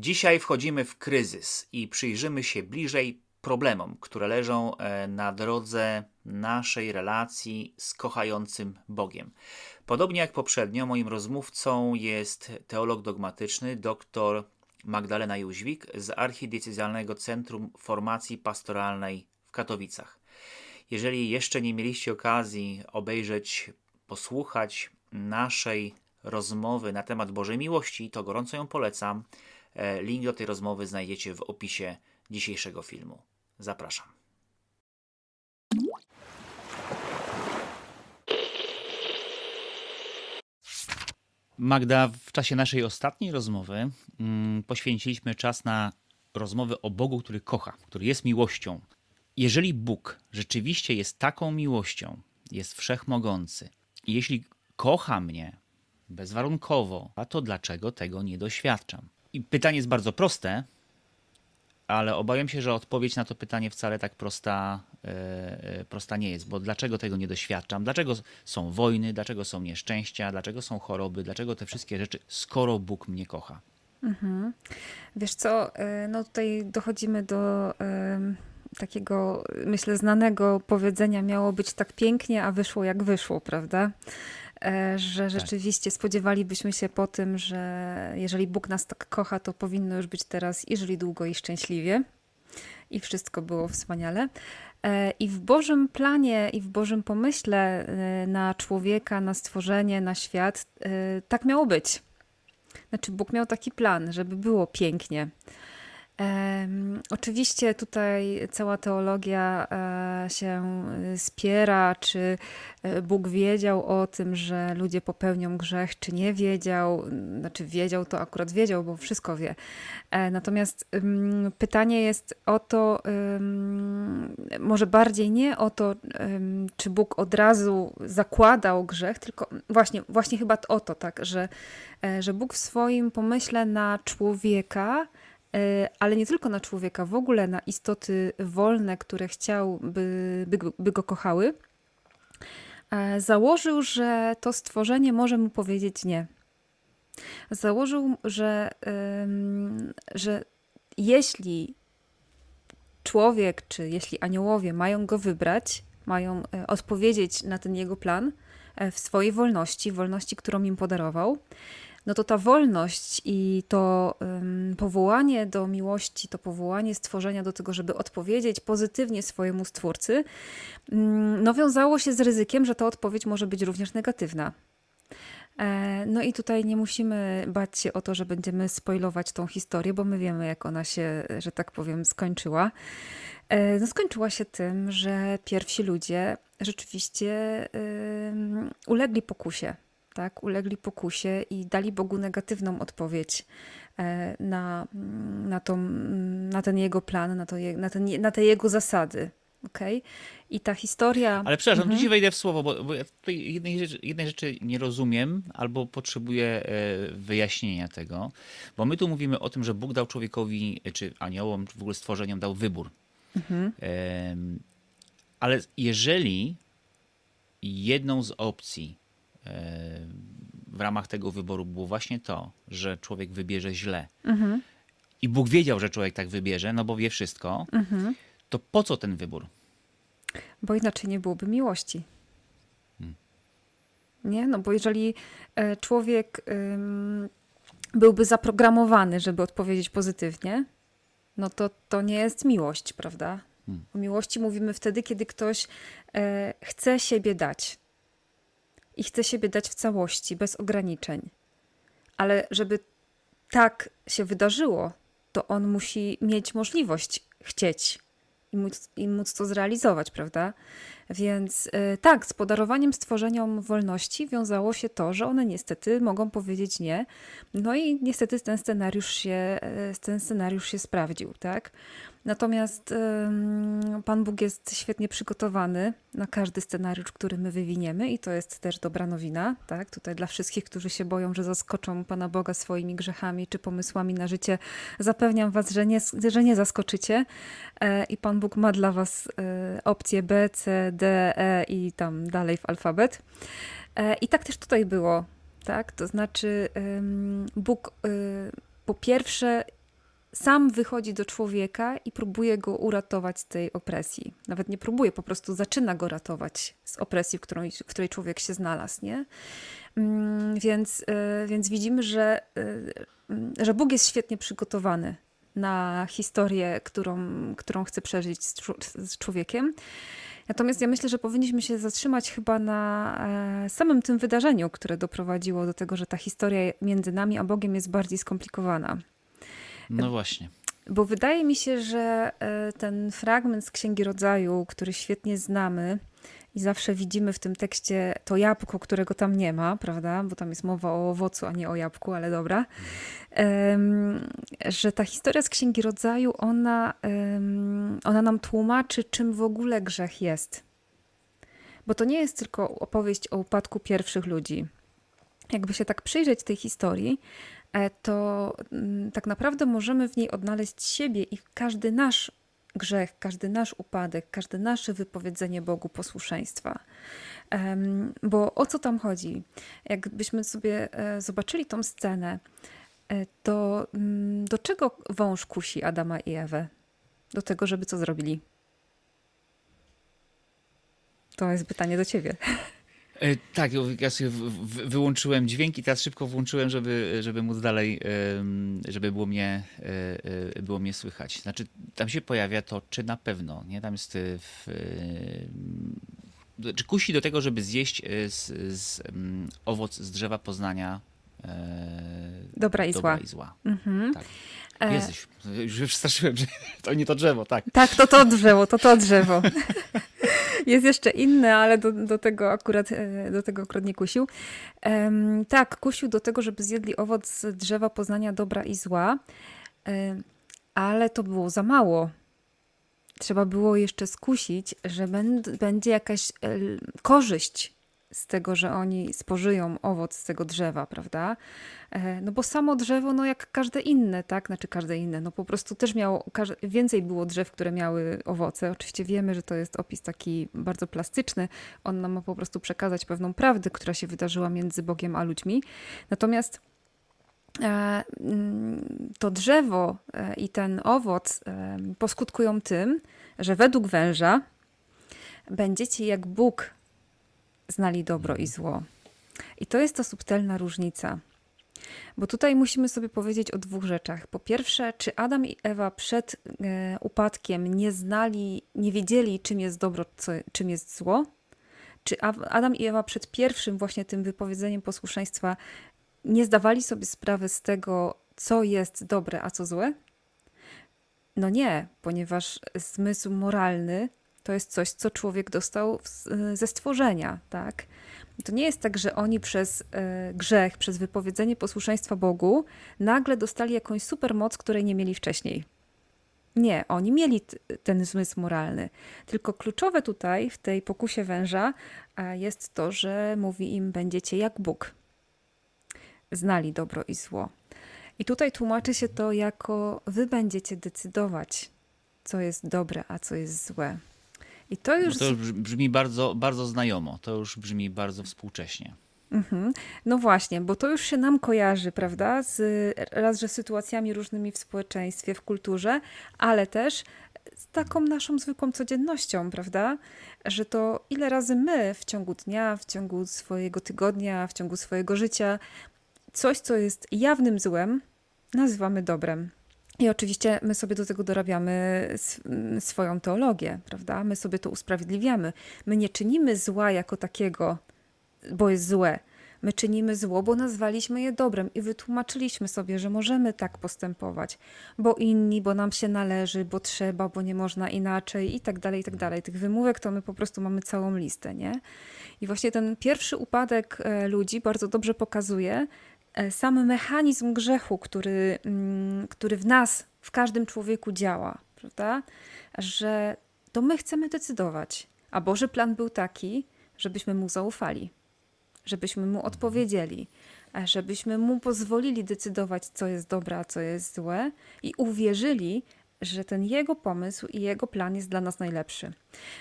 Dzisiaj wchodzimy w kryzys i przyjrzymy się bliżej problemom, które leżą e, na drodze naszej relacji z kochającym Bogiem. Podobnie jak poprzednio, moim rozmówcą jest teolog dogmatyczny dr Magdalena Jóźwik z Archidiecezjalnego Centrum Formacji Pastoralnej w Katowicach. Jeżeli jeszcze nie mieliście okazji obejrzeć, posłuchać naszej rozmowy na temat Bożej Miłości, to gorąco ją polecam. E, link do tej rozmowy znajdziecie w opisie dzisiejszego filmu. Zapraszam. Magda, w czasie naszej ostatniej rozmowy mm, poświęciliśmy czas na rozmowę o Bogu, który kocha, który jest miłością. Jeżeli Bóg rzeczywiście jest taką miłością, jest wszechmogący, jeśli kocha mnie bezwarunkowo, a to dlaczego tego nie doświadczam? I pytanie jest bardzo proste, ale obawiam się, że odpowiedź na to pytanie wcale tak prosta, yy, prosta nie jest, bo dlaczego tego nie doświadczam? Dlaczego są wojny? Dlaczego są nieszczęścia? Dlaczego są choroby? Dlaczego te wszystkie rzeczy, skoro Bóg mnie kocha? Mhm. Wiesz co, e, no tutaj dochodzimy do takiego, myślę, znanego powiedzenia miało być tak pięknie, a wyszło jak wyszło, prawda? E, że tak. rzeczywiście spodziewalibyśmy się po tym, że jeżeli Bóg nas tak kocha, to powinno już być teraz i żyli długo i szczęśliwie. I wszystko było wspaniale. E, I w Bożym planie i w Bożym pomyśle e, na człowieka, na stworzenie, na świat, tak miało być. Znaczy, Bóg miał taki plan, żeby było pięknie. Oczywiście tutaj cała teologia e, się spiera, czy e, Bóg wiedział o tym, że ludzie popełnią grzech, czy nie wiedział. Znaczy wiedział, to akurat wiedział, bo wszystko wie. E, natomiast pytanie jest o to, może bardziej nie o to, czy Bóg od razu zakładał grzech, tylko właśnie, właśnie chyba o to, tak, że, że Bóg w swoim pomyśle na człowieka ale nie tylko na człowieka, w ogóle na istoty wolne, które chciał, by, by, by go kochały, e, założył, że to stworzenie może mu powiedzieć nie. Założył, że, że jeśli człowiek, czy jeśli aniołowie mają go wybrać, mają e, odpowiedzieć na ten jego plan w swojej wolności, wolności, którą im podarował, no to ta wolność i to um, powołanie do miłości, to powołanie stworzenia do tego, żeby odpowiedzieć pozytywnie swojemu stwórcy, um, no wiązało się z ryzykiem, że ta odpowiedź może być również negatywna. E, no i tutaj nie musimy bać się o to, że będziemy spoilować tą historię, bo my wiemy, jak ona się, że tak powiem, skończyła. E, no skończyła się tym, że pierwsi ludzie rzeczywiście ulegli pokusie tak, ulegli pokusie i dali Bogu negatywną odpowiedź e, na, na, tą, na ten jego plan, na, to, na, ten, na te jego zasady. Okay? I ta historia. Ale przepraszam, mhm. tu ci wejdę w słowo, bo, bo ja tutaj jednej rzeczy, jednej rzeczy nie rozumiem albo potrzebuję e, wyjaśnienia tego, bo my tu mówimy o tym, że Bóg dał człowiekowi, czy aniołom, czy w ogóle stworzeniom dał wybór. Mhm. Ale jeżeli jedną z opcji w ramach tego wyboru było właśnie to, że człowiek wybierze źle. Mhm. I Bóg wiedział, że człowiek tak wybierze, no bo wie wszystko. Mhm. To po co ten wybór? Bo inaczej nie byłoby miłości. Hmm. Nie? No bo jeżeli e, człowiek byłby zaprogramowany, żeby odpowiedzieć pozytywnie, no to to nie jest miłość, prawda? Hmm. O miłości mówimy wtedy, kiedy ktoś e, chce siebie dać i chce siebie dać w całości, bez ograniczeń. Ale żeby tak się wydarzyło, to on musi mieć możliwość chcieć i móc, i móc to zrealizować, prawda? Więc yy, tak, z podarowaniem stworzeniom wolności wiązało się to, że one niestety mogą powiedzieć nie. No i niestety ten scenariusz się, yy, ten scenariusz się sprawdził, tak? Natomiast Pan Bóg jest świetnie przygotowany na każdy scenariusz, który my wywiniemy, i to jest też dobra nowina. Tak? Tutaj dla wszystkich, którzy się boją, że zaskoczą Pana Boga swoimi grzechami czy pomysłami na życie, zapewniam Was, że nie, że nie zaskoczycie. E, I Pan Bóg ma dla Was e, opcje B, C, D, E i tam dalej w alfabet. E, I tak też tutaj było. Tak? To znaczy, Bóg po pierwsze sam wychodzi do człowieka i próbuje go uratować z tej opresji. Nawet nie próbuje, po prostu zaczyna go ratować z opresji, w której, w której człowiek się znalazł. Nie? Mm, więc, e, więc widzimy, że, e, że Bóg jest świetnie przygotowany na historię, którą, którą chce przeżyć z, z człowiekiem. Natomiast ja myślę, że powinniśmy się zatrzymać chyba na e, samym tym wydarzeniu, które doprowadziło do tego, że ta historia między nami a Bogiem jest bardziej skomplikowana. No właśnie. Bo wydaje mi się, że e, ten fragment z Księgi Rodzaju, który świetnie znamy i zawsze widzimy w tym tekście to jabłko, którego tam nie ma, prawda? Bo tam jest mowa o owocu, a nie o jabłku, ale dobra. Um, że ta historia z Księgi Rodzaju, ona, um, ona nam tłumaczy, czym w ogóle grzech jest. Bo to nie jest tylko opowieść o upadku pierwszych ludzi. Jakby się tak przyjrzeć tej historii, E, to mm, tak naprawdę możemy w niej odnaleźć siebie i każdy nasz grzech, każdy nasz upadek, każde nasze wypowiedzenie Bogu posłuszeństwa. Bo o co tam chodzi? Jakbyśmy sobie e, zobaczyli tą scenę, e, to mm, do czego wąż kusi Adama i Ewę? Do tego, żeby co zrobili? To jest pytanie do ciebie. E, tak, ja sobie wyłączyłem dźwięk i teraz szybko włączyłem, żeby, żeby móc dalej, żeby było mnie, e, e, było mnie słychać. Znaczy, tam się pojawia to, czy na pewno, nie? Tam jest w, czy kusi do tego, żeby zjeść z, z owoc z drzewa poznania dobra i dobra zła. I zła. Mhm. Tak. Jesteś, już przestraszyłem, że to nie to drzewo, tak. Tak, to to drzewo, to to drzewo. Jest jeszcze inne, ale do, do, tego akurat, e, do tego akurat nie kusił. Um, tak, kusił do tego, żeby zjedli owoc drzewa poznania dobra i zła, um, ale to było za mało. Trzeba było jeszcze skusić, że będzie jakaś korzyść z tego, że oni spożyją owoc z tego drzewa, prawda? E, no bo samo drzewo, no jak każde inne, tak? Znaczy każde inne, no po prostu też miało, więcej było drzew, które miały owoce. Oczywiście wiemy, że to jest opis taki bardzo plastyczny. On nam ma po prostu przekazać pewną prawdę, która się wydarzyła między Bogiem a ludźmi. Natomiast e, mm, to drzewo e, i ten owoc poskutkują tym, że według węża będziecie jak Bóg znali dobro i zło. I to jest ta subtelna różnica. Bo tutaj musimy sobie powiedzieć o dwóch rzeczach. Po pierwsze, czy Adam i Ewa przed e, upadkiem nie znali, nie wiedzieli, czym jest dobro, co, czym jest zło? Czy Adam i Ewa przed pierwszym właśnie tym wypowiedzeniem posłuszeństwa nie zdawali sobie sprawy z tego, co jest dobre, a co złe? No nie, ponieważ zmysł moralny to jest coś, co człowiek dostał ze stworzenia, tak? To nie jest tak, że oni przez e, grzech, przez wypowiedzenie posłuszeństwa Bogu nagle dostali jakąś supermoc, której nie mieli wcześniej. Nie, oni mieli ten zmysł moralny. Tylko kluczowe tutaj w tej pokusie węża jest to, że mówi im: będziecie jak Bóg. Znali dobro i zło. I tutaj tłumaczy się to jako: wy będziecie decydować, co jest dobre, a co jest złe. I to już... No to już brzmi bardzo, bardzo znajomo, to już brzmi bardzo współcześnie. Mhm. No właśnie, bo to już się nam kojarzy, prawda? Z raz, że sytuacjami różnymi w społeczeństwie, w kulturze, ale też z taką naszą zwykłą codziennością, prawda? Że to ile razy my w ciągu dnia, w ciągu swojego tygodnia, w ciągu swojego życia coś, co jest jawnym złem, nazywamy dobrem. I oczywiście my sobie do tego dorabiamy swoją teologię, prawda? My sobie to usprawiedliwiamy. My nie czynimy zła jako takiego, bo jest złe. My czynimy zło, bo nazwaliśmy je dobrem i wytłumaczyliśmy sobie, że możemy tak postępować, bo inni, bo nam się należy, bo trzeba, bo nie można inaczej i tak dalej, i tak dalej. Tych wymówek to my po prostu mamy całą listę, nie? I właśnie ten pierwszy upadek e, ludzi bardzo dobrze pokazuje, sam mechanizm grzechu, który, mm, który w nas, w każdym człowieku działa, prawda? Że to my chcemy decydować. A Boży plan był taki, żebyśmy mu zaufali, żebyśmy mu odpowiedzieli, żebyśmy mu pozwolili decydować, co jest dobre, a co jest złe, i uwierzyli, że ten jego pomysł i jego plan jest dla nas najlepszy.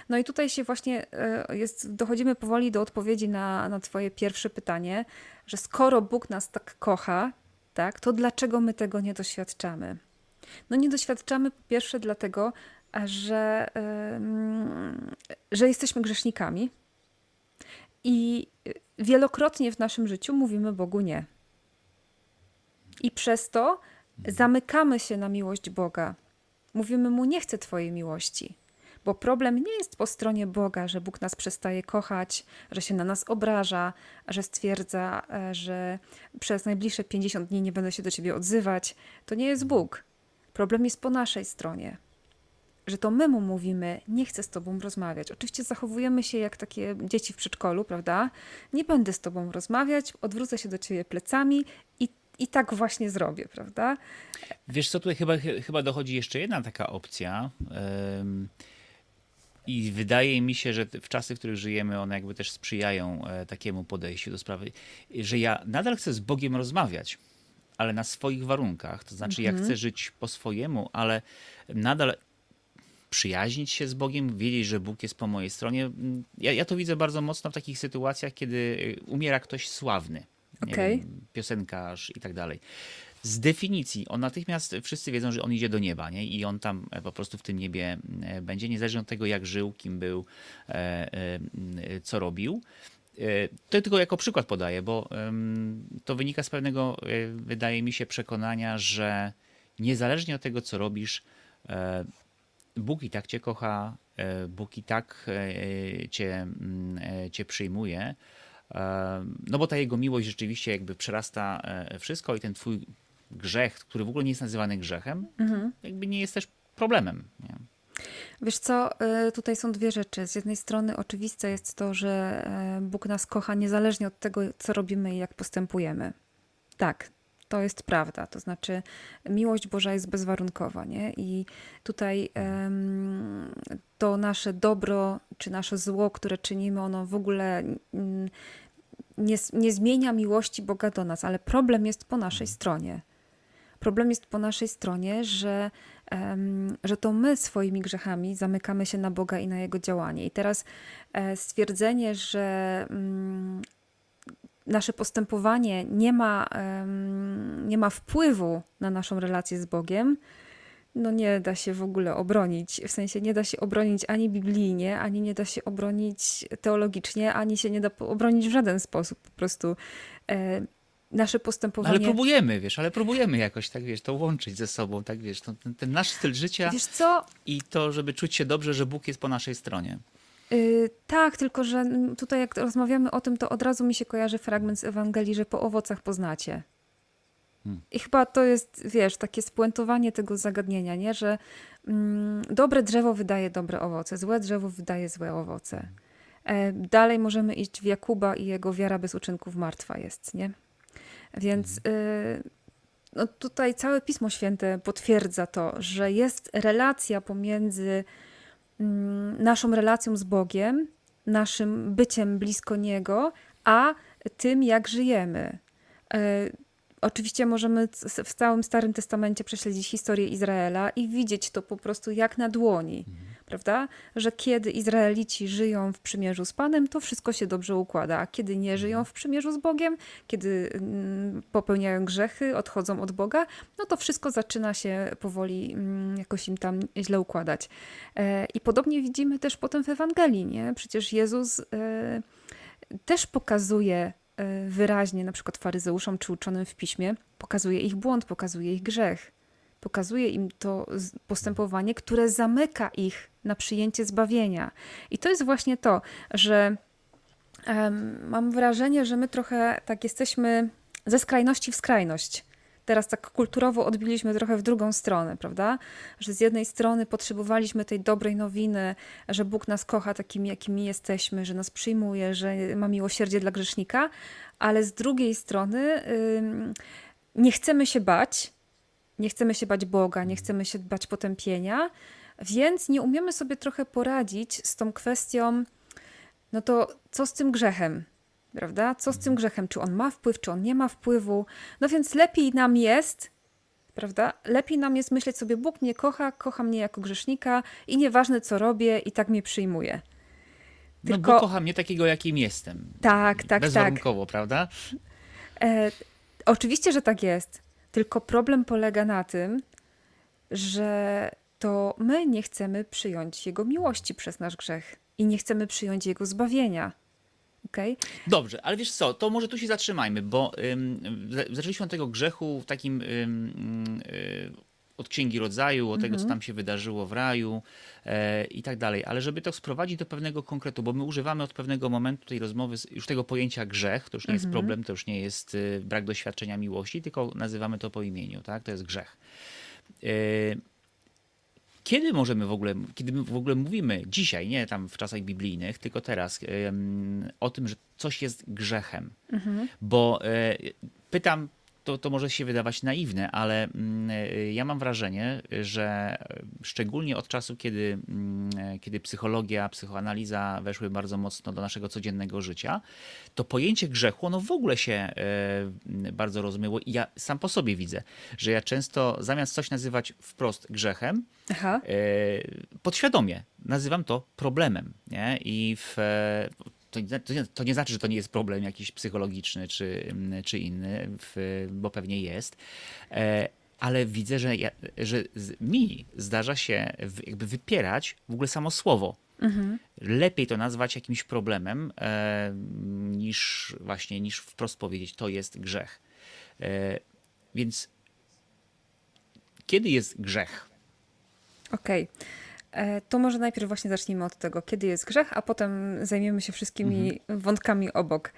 No i tutaj się właśnie e, jest, dochodzimy powoli do odpowiedzi na, na Twoje pierwsze pytanie, że skoro Bóg nas tak kocha, tak, to dlaczego my tego nie doświadczamy? No nie doświadczamy po pierwsze dlatego, że, że jesteśmy grzesznikami i wielokrotnie w naszym życiu mówimy Bogu nie. I przez to zamykamy się na miłość Boga. Mówimy mu: Nie chcę Twojej miłości. Bo problem nie jest po stronie Boga, że Bóg nas przestaje kochać, że się na nas obraża, że stwierdza, e, że przez najbliższe 50 dni nie będę się do ciebie odzywać. To nie jest Bóg. Problem jest po naszej stronie. Że to my mu mówimy, nie chcę z tobą rozmawiać. Oczywiście zachowujemy się jak takie dzieci w przedszkolu, prawda? Nie będę z tobą rozmawiać, odwrócę się do ciebie plecami i i tak właśnie zrobię, prawda? Wiesz co, tutaj chyba, chyba dochodzi jeszcze jedna taka opcja. I wydaje mi się, że w czasy, w których żyjemy, one jakby też sprzyjają e, takiemu podejściu do sprawy, że ja nadal chcę z Bogiem rozmawiać, ale na swoich warunkach. To znaczy, mhm. ja chcę żyć po swojemu, ale nadal przyjaźnić się z Bogiem, wiedzieć, że Bóg jest po mojej stronie. Ja, ja to widzę bardzo mocno w takich sytuacjach, kiedy umiera ktoś sławny. Okay. Wiem, piosenkarz i tak dalej z definicji, on natychmiast wszyscy wiedzą, że on idzie do nieba, nie? I on tam e, po prostu w tym niebie e, będzie, niezależnie od tego, jak żył, kim był, e, co robił. To tylko jako przykład podaję, bo to wynika z pewnego, wydaje mi się, przekonania, że niezależnie od tego, co robisz, Bóg i tak cię kocha, Bóg i tak cię, cię przyjmuje. No bo ta jego miłość rzeczywiście jakby przerasta wszystko i ten twój grzech, który w ogóle nie jest nazywany grzechem, mhm. jakby nie jest też problemem. Nie? Wiesz co, y, tutaj są dwie rzeczy. Z jednej strony oczywiste jest to, że e, Bóg nas kocha niezależnie od tego, co robimy i jak postępujemy. Tak, to jest prawda. To znaczy, miłość Boża jest bezwarunkowa, nie? I tutaj um, to nasze dobro czy nasze zło, które czynimy, ono w ogóle nie, nie zmienia miłości Boga do nas, ale problem jest po naszej mhm. stronie. Problem jest po naszej stronie, że, um, że to my swoimi grzechami zamykamy się na Boga i na Jego działanie. I teraz e, stwierdzenie, że um, nasze postępowanie nie ma, nie ma wpływu na naszą relację z Bogiem, no nie da się w ogóle obronić. W sensie nie da się obronić ani biblijnie, ani nie da się obronić teologicznie, ani się nie da obronić w żaden sposób. Po prostu e, nasze postępowanie. Ale próbujemy, wiesz, ale próbujemy jakoś, tak wiesz, to łączyć ze sobą, tak wiesz, ten, ten, nasz styl życia. Wiesz co? I to, żeby czuć się dobrze, że Bóg jest po naszej stronie. Yy, tak, tylko że tutaj jak rozmawiamy o tym, to od razu mi się kojarzy fragment z Ewangelii, że po owocach poznacie. Hmm. I chyba to jest, wiesz, takie spuentowanie tego zagadnienia, nie? że mm, dobre drzewo wydaje dobre owoce, złe drzewo wydaje złe owoce. E, dalej możemy iść w Jakuba i jego wiara bez uczynków martwa jest, nie? Więc mhm. y, no tutaj całe Pismo Święte potwierdza to, że jest relacja pomiędzy mm, naszą relacją z Bogiem, naszym byciem blisko Niego, a tym, jak żyjemy. Y, oczywiście możemy w całym Starym Testamencie prześledzić historię Izraela i widzieć to po prostu jak na dłoni. Mhm prawda? Że kiedy Izraelici żyją w przymierzu z Panem, to wszystko się dobrze układa, a kiedy nie żyją w przymierzu z Bogiem, kiedy mm, popełniają grzechy, odchodzą od Boga, no to wszystko zaczyna się powoli mm, jakoś im tam źle układać. E, I podobnie widzimy też potem w Ewangelii, nie? Przecież Jezus e, też pokazuje e, wyraźnie, na przykład faryzeuszom czy uczonym w piśmie, pokazuje ich błąd, pokazuje ich grzech pokazuje im to postępowanie, które zamyka ich na przyjęcie zbawienia. I to jest właśnie to, że um, mam wrażenie, że my trochę tak jesteśmy ze skrajności w skrajność. Teraz tak kulturowo odbiliśmy trochę w drugą stronę, prawda? Że z jednej strony potrzebowaliśmy tej dobrej nowiny, że Bóg nas kocha takimi, jakimi jesteśmy, że nas przyjmuje, że ma miłosierdzie dla grzesznika, ale z drugiej strony nie chcemy się bać, nie chcemy się bać Boga, nie chcemy się bać potępienia, więc nie umiemy sobie trochę poradzić z tą kwestią, no to co z tym grzechem? Prawda? Co z tym grzechem? Czy on ma wpływ, czy on nie ma wpływu? No więc lepiej nam jest, prawda? Lepiej nam jest myśleć sobie, Bóg mnie kocha, kocha mnie jako grzesznika i nieważne co robię, i tak mnie przyjmuje. No Tylko... No Bóg kocha mnie takiego, jakim jestem. Tak, tak, Bezwarunkowo, tak. prawda? E, oczywiście, że tak jest. Tylko problem polega na tym, że to my nie chcemy przyjąć Jego miłości przez nasz grzech i nie chcemy przyjąć Jego zbawienia. Okay? Dobrze, ale wiesz co, to może tu się zatrzymajmy, bo ym, zaczęliśmy od tego grzechu w takim ym, od Księgi Rodzaju, od tego, co mhm. tam się wydarzyło w raju e, i tak dalej. Ale żeby to sprowadzić do pewnego konkretu, bo my używamy od pewnego momentu tej rozmowy już tego pojęcia grzech, to już nie jest mhm. problem, to już nie jest y, brak doświadczenia miłości, tylko nazywamy to po imieniu, tak? To jest grzech. E, kiedy możemy w ogóle, kiedy my w ogóle mówimy dzisiaj, nie tam w czasach biblijnych, tylko teraz, o tym, że coś jest grzechem? Mhm. Bo e, pytam to, to może się wydawać naiwne, ale mm, e, ja mam wrażenie, że szczególnie od czasu, kiedy, mm, kiedy psychologia, psychoanaliza weszły bardzo mocno do naszego codziennego życia, to pojęcie grzechu, ono w ogóle się e, bardzo rozmyło i ja sam po sobie widzę, że ja często zamiast coś nazywać wprost grzechem, Aha. podświadomie nazywam to problemem. Nie? I w, to, to, nie, to nie znaczy, że to nie jest problem jakiś psychologiczny czy, mm, czy inny, w, bo pewnie jest. E, ale widzę, że, ja, że mi zdarza się jakby wypierać w ogóle samo słowo. Mhm. Lepiej to nazwać jakimś problemem, e, niż właśnie, niż wprost powiedzieć, to jest grzech. E, więc kiedy jest grzech? Okej. Okay. E, to może najpierw właśnie zacznijmy od tego, kiedy jest grzech, a potem zajmiemy się wszystkimi mhm. wątkami obok.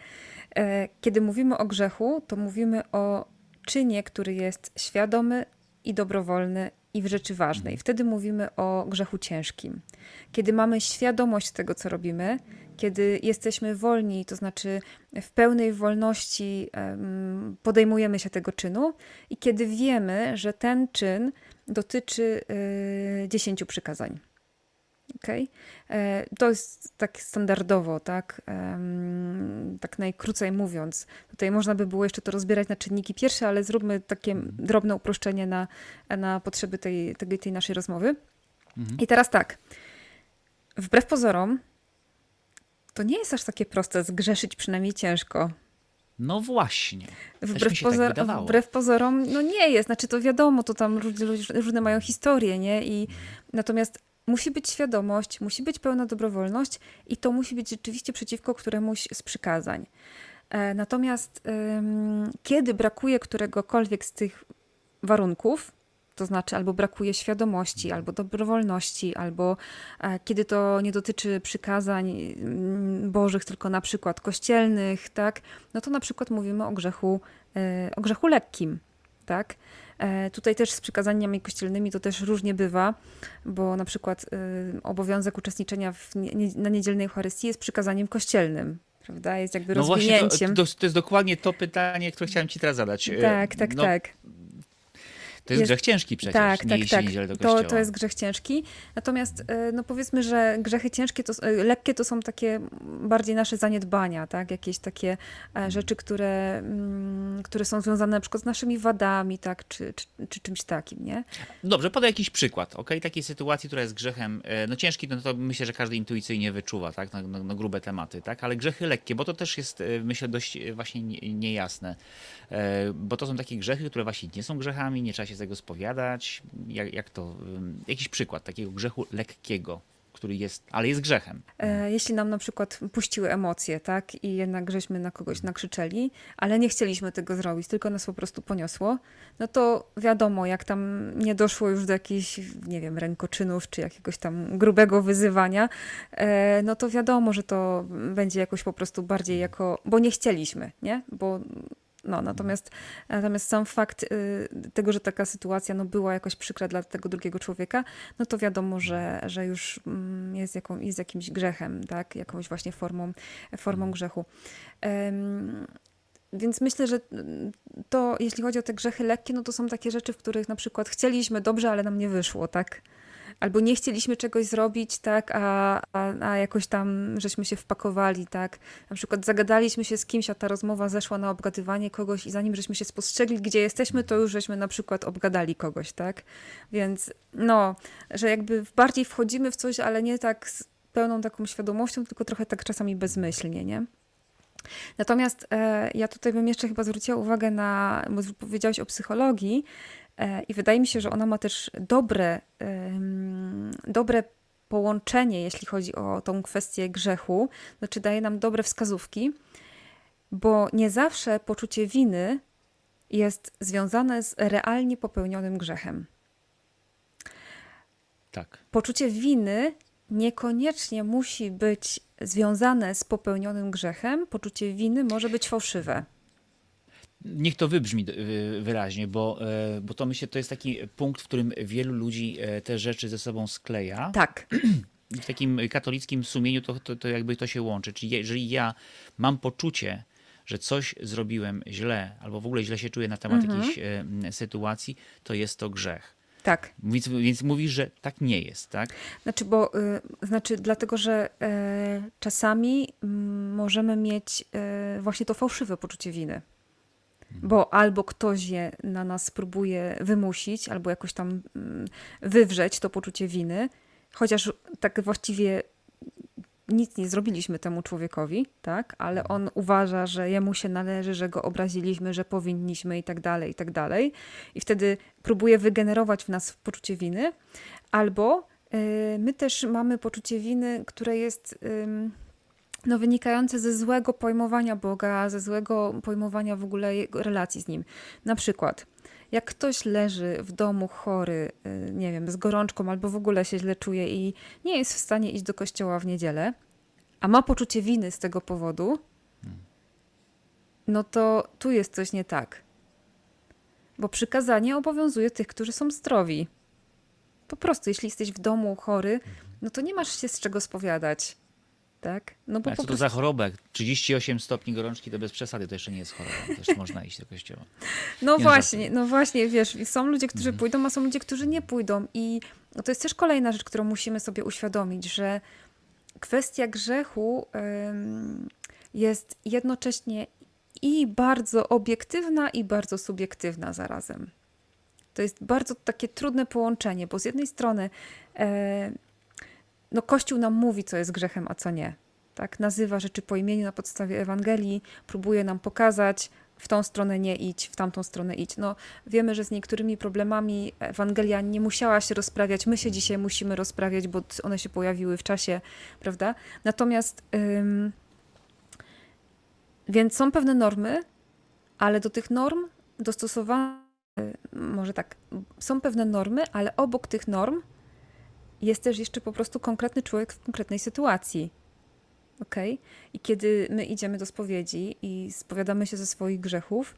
E, kiedy mówimy o grzechu, to mówimy o czynie, który jest świadomy i dobrowolny i w rzeczy ważnej. Mhm. Wtedy mówimy o grzechu ciężkim. Kiedy mamy świadomość tego, co robimy, kiedy jesteśmy wolni, to znaczy w pełnej wolności podejmujemy się tego czynu i kiedy wiemy, że ten czyn dotyczy y, dziesięciu przykazań. Okay? To jest tak standardowo, tak? tak najkrócej mówiąc. Tutaj można by było jeszcze to rozbierać na czynniki pierwsze, ale zróbmy takie mhm. drobne uproszczenie na, na potrzeby tej, tej, tej naszej rozmowy. Mhm. I teraz tak. Wbrew pozorom, to nie jest aż takie proste zgrzeszyć przynajmniej ciężko. No właśnie. Wbrew, tak wbrew, pozorom, no nie jest. Znaczy to wiadomo, to tam różne, różne mają historie, nie? I mhm. natomiast musi być świadomość, musi być pełna dobrowolność i to musi być rzeczywiście przeciwko któremuś z przykazań. E, natomiast kiedy brakuje któregokolwiek z tych warunków, to znaczy albo brakuje świadomości, albo dobrowolności, albo e, kiedy to nie dotyczy przykazań mm, bożych, tylko na przykład kościelnych, tak, no to na przykład mówimy o grzechu, e, o grzechu lekkim, tak. E, tutaj też z przykazaniami kościelnymi to też różnie bywa, bo na przykład obowiązek uczestniczenia w, na niedzielnej Eucharystii jest przykazaniem kościelnym, prawda? Jest jakby no rozwinięciem. Właśnie to, to, to, jest dokładnie to pytanie, które chciałem ci teraz zadać. Tak, tak, no, tak. To jest, jest grzech ciężki przecież, tak, nie tak, tak. do to, to jest grzech ciężki. Natomiast e, no powiedzmy, że grzechy ciężkie, to, e, lekkie to są takie bardziej nasze zaniedbania, tak? Jakieś takie e, rzeczy, które, mm, które są związane na przykład z naszymi wadami, tak? Czy, czy, czy czymś takim, nie? Dobrze, podaj jakiś przykład, ok? Takiej sytuacji, która jest grzechem, no ciężki, no to myślę, że każdy intuicyjnie wyczuwa, tak? No, no, no grube tematy, tak? Ale grzechy lekkie, bo to też jest, myślę, dość właśnie niejasne. Bo to są takie grzechy, które właśnie nie są grzechami, nie trzeba się tego spowiadać? Jak, jak to, jakiś przykład takiego grzechu lekkiego, który jest, ale jest grzechem. E, jeśli nam na przykład puściły emocje, tak, i jednak żeśmy na kogoś nakrzyczeli, ale nie chcieliśmy tego zrobić, tylko nas po prostu poniosło, no to wiadomo, jak tam nie doszło już do jakichś, nie wiem, rękoczynów, czy jakiegoś tam grubego wyzywania, e, no to wiadomo, że to będzie jakoś po prostu bardziej jako, bo nie chcieliśmy, nie? Bo no, natomiast, natomiast sam fakt y, tego, że taka sytuacja no, była jakoś przykra dla tego drugiego człowieka, no to wiadomo, że, że już mm, jest, jaką, jest jakimś grzechem, tak? jakąś właśnie formą, formą mhm. grzechu. Um, więc myślę, że to, jeśli chodzi o te grzechy lekkie, no to są takie rzeczy, w których na przykład chcieliśmy dobrze, ale nam nie wyszło, tak? Albo nie chcieliśmy czegoś zrobić, tak, a, a, a, jakoś tam żeśmy się wpakowali, tak. Na przykład zagadaliśmy się z kimś, a ta rozmowa zeszła na obgadywanie kogoś i zanim żeśmy się spostrzegli, gdzie jesteśmy, to już żeśmy na przykład obgadali kogoś, tak. Więc no, że jakby bardziej wchodzimy w coś, ale nie tak z pełną taką świadomością, tylko trochę tak czasami bezmyślnie, nie? Natomiast e, ja tutaj bym jeszcze chyba zwróciła uwagę na, bo powiedziałeś o psychologii, I wydaje mi się, że ona ma też dobre, dobre połączenie, jeśli chodzi o tą kwestię grzechu, znaczy daje nam dobre wskazówki, bo nie zawsze poczucie winy jest związane z realnie popełnionym grzechem. Tak. Poczucie winy niekoniecznie musi być związane z popełnionym grzechem. Poczucie winy może być fałszywe. Niech to wybrzmi y, wyraźnie, bo, e, bo to myślę, to jest taki punkt, w którym wielu ludzi e, te rzeczy ze sobą skleja. Tak. W takim katolickim sumieniu to, to, to jakby to się łączy. Czyli jeżeli ja mam poczucie, że coś zrobiłem źle, albo w ogóle źle się czuję na temat mhm. jakiejś e, sytuacji, to jest to grzech. Tak. Więc, więc mówisz, że tak nie jest, tak? Znaczy, bo y, znaczy dlatego, że y, czasami y, możemy mieć e, właśnie to fałszywe poczucie winy. Bo albo ktoś je na nas próbuje wymusić, albo jakoś tam mm, wywrzeć to poczucie winy, chociaż tak właściwie nic nie zrobiliśmy temu człowiekowi, tak? Ale on uważa, że jemu się należy, że go obraziliśmy, że powinniśmy i tak dalej, i tak dalej. I wtedy próbuje wygenerować w nas poczucie winy. Albo y, my też mamy poczucie winy, które jest no, wynikające ze złego pojmowania Boga, ze złego pojmowania w ogóle relacji z Nim. Na przykład, jak ktoś leży w domu chory, y, nie wiem, z gorączką albo w ogóle się źle czuje i nie jest w stanie iść do kościoła w niedzielę, a ma poczucie winy z tego powodu, no to tu jest coś nie tak. Bo przykazanie obowiązuje tych, którzy są zdrowi. Po prostu, jeśli jesteś w domu chory, no to nie masz się z czego spowiadać. Tak? No bo A co prostu... to za chorobę? 38 stopni gorączki to bez przesady, to jeszcze nie jest choroba. Też można iść do kościoła. No nie właśnie, no właśnie, wiesz, są ludzie, którzy mhm. pójdą, a są ludzie, którzy nie pójdą. I to jest też kolejna rzecz, którą musimy sobie uświadomić, że kwestia grzechu jest jednocześnie i bardzo obiektywna, i bardzo subiektywna zarazem. To jest bardzo takie trudne połączenie, bo z jednej strony e, no Kościół nam mówi, co jest grzechem, a co nie. Tak? Nazywa rzeczy po imieniu na podstawie Ewangelii, próbuje nam pokazać, w tą stronę nie idź, w tamtą stronę idź. No, wiemy, że z niektórymi problemami Ewangelia nie musiała się rozprawiać. My się dzisiaj musimy rozprawiać, bo one się pojawiły w czasie, prawda? Natomiast, ym, więc są pewne normy, ale do tych norm dostosowane, może tak, są pewne normy, ale obok tych norm jest też jeszcze po prostu konkretny człowiek w konkretnej sytuacji. Ok? I kiedy my idziemy do spowiedzi i spowiadamy się ze swoich grzechów,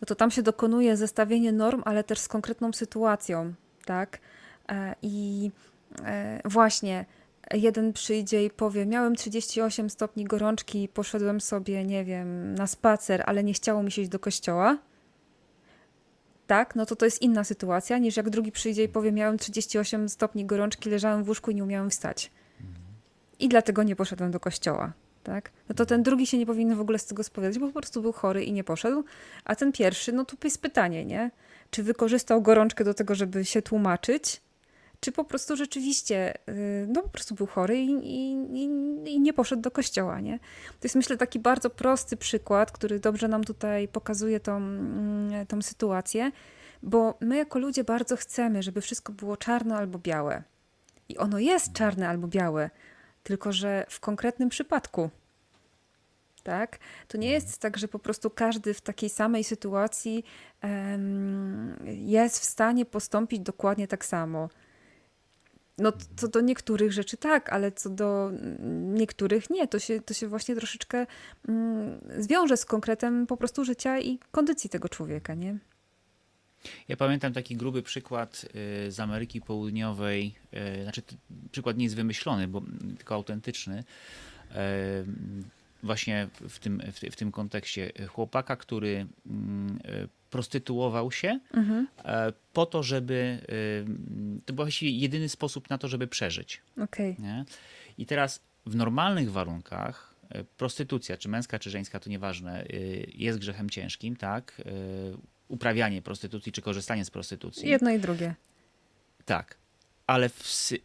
no to tam się dokonuje zestawienie norm, ale też z konkretną sytuacją, tak? E, I e, właśnie jeden przyjdzie i powie: Miałem 38 stopni gorączki, poszedłem sobie, nie wiem, na spacer, ale nie chciało mi się iść do kościoła tak, no to to jest inna sytuacja niż jak drugi przyjdzie i powie, miałem 38 stopni gorączki, leżałem w łóżku i nie umiałem wstać. I dlatego nie poszedłem do kościoła. Tak? No to ten drugi się nie powinien w ogóle z tego spowiadać, bo po prostu był chory i nie poszedł. A ten pierwszy, no tu jest pytanie, nie? Czy wykorzystał gorączkę do tego, żeby się tłumaczyć, czy po prostu rzeczywiście, y, no po prostu był chory i, i, i, nie poszedł do kościoła, nie? To jest myślę taki bardzo prosty przykład, który dobrze nam tutaj pokazuje tą, mm, tą sytuację, bo my jako ludzie bardzo chcemy, żeby wszystko było czarne albo białe. I ono jest czarne albo białe, tylko że w konkretnym przypadku. Tak? To nie jest tak, że po prostu każdy w takiej samej sytuacji um, jest w stanie postąpić dokładnie tak samo. No co do niektórych rzeczy tak, ale co do niektórych nie. To się, to się właśnie troszeczkę mm, zwiąże z konkretem po prostu życia i kondycji tego człowieka, nie? Ja pamiętam taki gruby przykład y, z Ameryki Południowej, y, znaczy przykład nie jest wymyślony, bo tylko autentyczny. Właśnie w tym, w, tym kontekście chłopaka, który mm, prostytuował się mhm. E, po to, żeby. E, to był właściwie jedyny sposób na to, żeby przeżyć. Okay. Nie? I teraz w normalnych warunkach e, prostytucja, czy męska, czy żeńska, to nieważne, jest grzechem ciężkim, tak? Uprawianie prostytucji, czy korzystanie z prostytucji. Jedno i drugie. Tak. Ale w,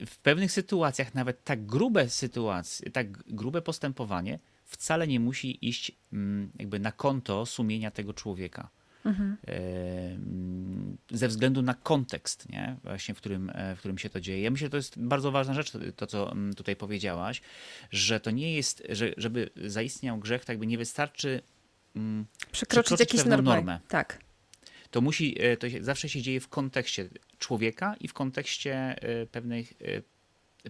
w pewnych sytuacjach nawet tak grube sytuacje, tak grube postępowanie wcale nie musi iść mm, jakby na konto sumienia tego człowieka. Mhm. Ze względu na kontekst, nie? właśnie w którym, w którym się to dzieje. Myślę, że to jest bardzo ważna rzecz, to co tutaj powiedziałaś, że to nie jest, że żeby zaistniał grzech, tak by nie wystarczy mm, przekroczyć, przekroczyć jakąś normę. Tak to musi, to zawsze się dzieje w kontekście człowieka i w kontekście pewnej,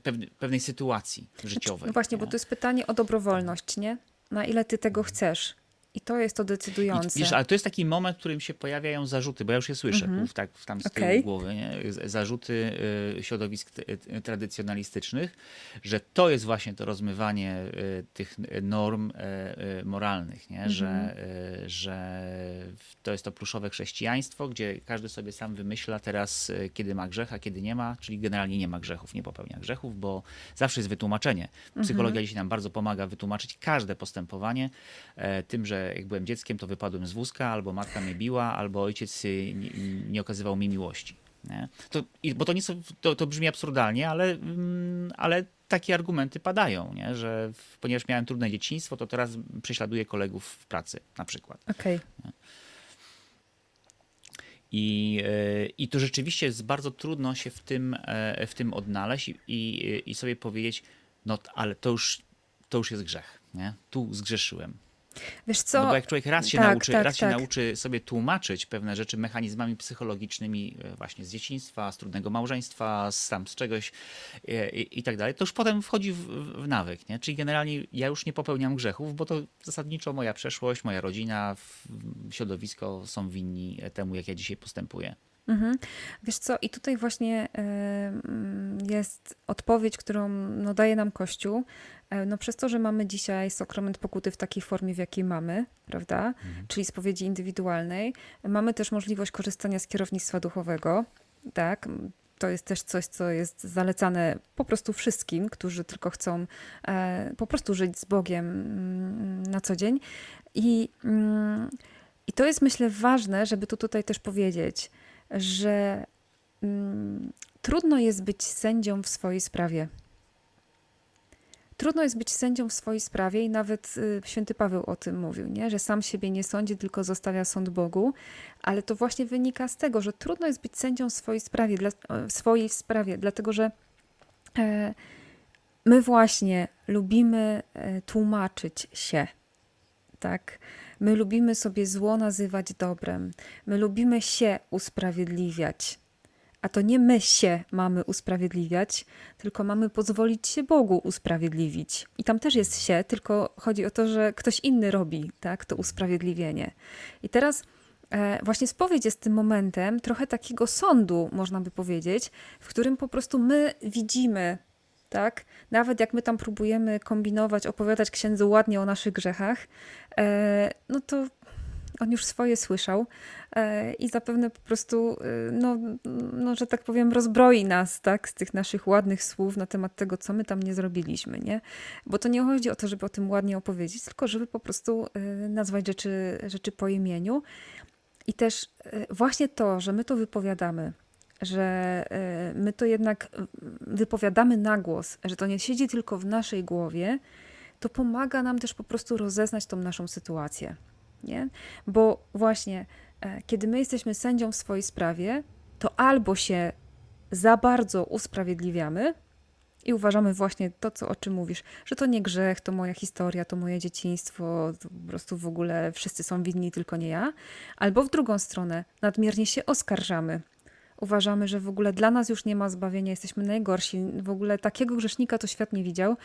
pewnej, pewnej sytuacji życiowej. Znaczy, no właśnie, nie? bo to jest pytanie o dobrowolność, nie? Na ile ty tego chcesz? I to jest to decydujące. I, wiesz, ale to jest taki moment, w którym się pojawiają zarzuty, bo ja już je słyszę, mm -hmm. tak, tam z tyłu okay. głowy, nie? zarzuty y, środowisk y, tradycjonalistycznych, że to jest właśnie to rozmywanie y, tych norm y, y, moralnych, nie? Mm -hmm. że, y, że to jest to pluszowe chrześcijaństwo, gdzie każdy sobie sam wymyśla teraz, kiedy ma grzech, a kiedy nie ma, czyli generalnie nie ma grzechów, nie popełnia grzechów, bo zawsze jest wytłumaczenie. Psychologia mm -hmm. dzisiaj nam bardzo pomaga wytłumaczyć każde postępowanie e, tym, że jak byłem dzieckiem, to wypadłem z wózka, albo matka mnie biła, albo ojciec y, nie, nie okazywał mi miłości. Nie? To, bo to, nie są, to, to brzmi absurdalnie, ale, mm, ale takie argumenty padają, nie? że ponieważ miałem trudne dzieciństwo, to teraz prześladuję kolegów w pracy na przykład. Okay. I, y, I to rzeczywiście jest bardzo trudno się w tym, e, w tym odnaleźć i, i, i sobie powiedzieć, no ale to już, to już jest grzech. Nie? Tu zgrzeszyłem. Wiesz co? No bo jak człowiek raz się, tak, nauczy, tak, raz tak. się nauczy sobie tłumaczyć pewne rzeczy mechanizmami psychologicznymi e, właśnie z dzieciństwa, z trudnego małżeństwa, z tam z czegoś e, i, i tak dalej, to już potem wchodzi w, w, nawyk. Nie? Czyli generalnie ja już nie popełniam grzechów, bo to zasadniczo moja przeszłość, moja rodzina, środowisko są winni temu, jak ja dzisiaj postępuję. Mhm. Wiesz co, i tutaj właśnie jest odpowiedź, którą no, daje nam Kościół. E, no przez to, że mamy dzisiaj sakrament pokuty w takiej formie, w jakiej mamy, prawda, mhm. czyli spowiedzi indywidualnej, mamy też możliwość korzystania z kierownictwa duchowego, tak, to jest też coś, co jest zalecane po prostu wszystkim, którzy tylko chcą e, po prostu żyć z Bogiem mm, na co dzień. I, mm, I to jest myślę ważne, żeby to tutaj też powiedzieć, że mm, trudno jest być sędzią w swojej sprawie. Trudno jest być sędzią w swojej sprawie i nawet y, święty Paweł o tym mówił, nie? że sam siebie nie sądzi, tylko zostawia sąd Bogu, ale to właśnie wynika z tego, że trudno jest być sędzią w swojej sprawie, dla, w swojej sprawie dlatego że e, my właśnie lubimy e, tłumaczyć się, tak? My lubimy sobie zło nazywać dobrem. My lubimy się usprawiedliwiać. A to nie my się mamy usprawiedliwiać, tylko mamy pozwolić się Bogu usprawiedliwić. I tam też jest się, tylko chodzi o to, że ktoś inny robi tak, to usprawiedliwienie. I teraz e, właśnie spowiedź jest tym momentem trochę takiego sądu, można by powiedzieć, w którym po prostu my widzimy tak? Nawet jak my tam próbujemy kombinować, opowiadać księdzu ładnie o naszych grzechach, e, no to on już swoje słyszał e, i zapewne po prostu, e, no, no, że tak powiem, rozbroi nas, tak, z tych naszych ładnych słów na temat tego, co my tam nie zrobiliśmy, nie? Bo to nie chodzi o to, żeby o tym ładnie opowiedzieć, tylko żeby po prostu nazwać rzeczy, rzeczy po imieniu. I też właśnie to, że my to wypowiadamy, że y, my to jednak wypowiadamy na głos, że to nie siedzi tylko w naszej głowie, to pomaga nam też po prostu rozeznać tą naszą sytuację. Nie? Bo właśnie, e, kiedy my jesteśmy sędzią w swojej sprawie, to albo się za bardzo usprawiedliwiamy i uważamy właśnie to, co, o czym mówisz, że to nie grzech, to moja historia, to moje dzieciństwo, to po prostu w ogóle wszyscy są winni, tylko nie ja, albo w drugą stronę, nadmiernie się oskarżamy uważamy, że w ogóle dla nas już nie ma zbawienia, jesteśmy najgorsi, w ogóle takiego grzesznika to świat nie widział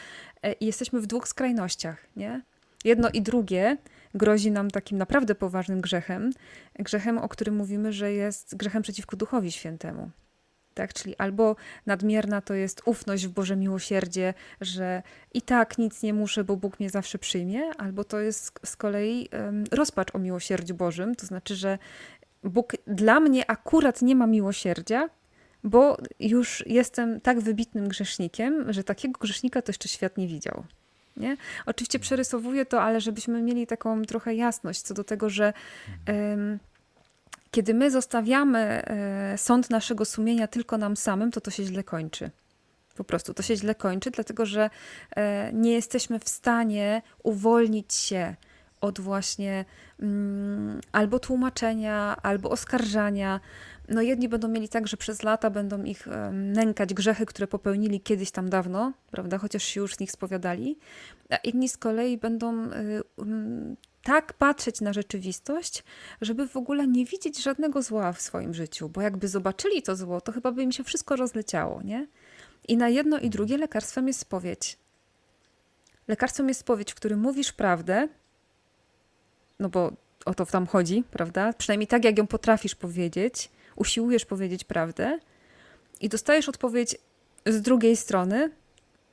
e, i jesteśmy w dwóch skrajnościach, nie? Jedno i drugie grozi nam takim naprawdę poważnym grzechem, grzechem, o którym mówimy, że jest grzechem przeciwko Duchowi Świętemu. Tak? Czyli albo nadmierna to jest ufność w Boże miłosierdzie, że i tak nic nie muszę, bo Bóg mnie zawsze przyjmie, albo to jest z kolei um, rozpacz o miłosierdziu Bożym, to znaczy, że Bóg dla mnie akurat nie ma miłosierdzia, bo już jestem tak wybitnym grzesznikiem, że takiego grzesznika to jeszcze świat nie widział. Nie? Oczywiście przerysowuję to, ale żebyśmy mieli taką trochę jasność co do tego, że um, kiedy my zostawiamy e, sąd naszego sumienia tylko nam samym, to to się źle kończy. Po prostu to się źle kończy, dlatego że e, nie jesteśmy w stanie uwolnić się od właśnie mm, albo tłumaczenia, albo oskarżania. No jedni będą mieli tak, że przez lata będą ich nękać grzechy, które popełnili kiedyś tam dawno, prawda, chociaż się już z nich spowiadali, a inni z kolei będą y, mm, tak patrzeć na rzeczywistość, żeby w ogóle nie widzieć żadnego zła w swoim życiu, bo jakby zobaczyli to zło, to chyba by im się wszystko rozleciało, nie? I na jedno i drugie lekarstwem jest spowiedź. Lekarstwem jest spowiedź, w którym mówisz prawdę, no bo o to tam chodzi, prawda? Przynajmniej tak, jak ją potrafisz powiedzieć, usiłujesz powiedzieć prawdę i dostajesz odpowiedź z drugiej strony,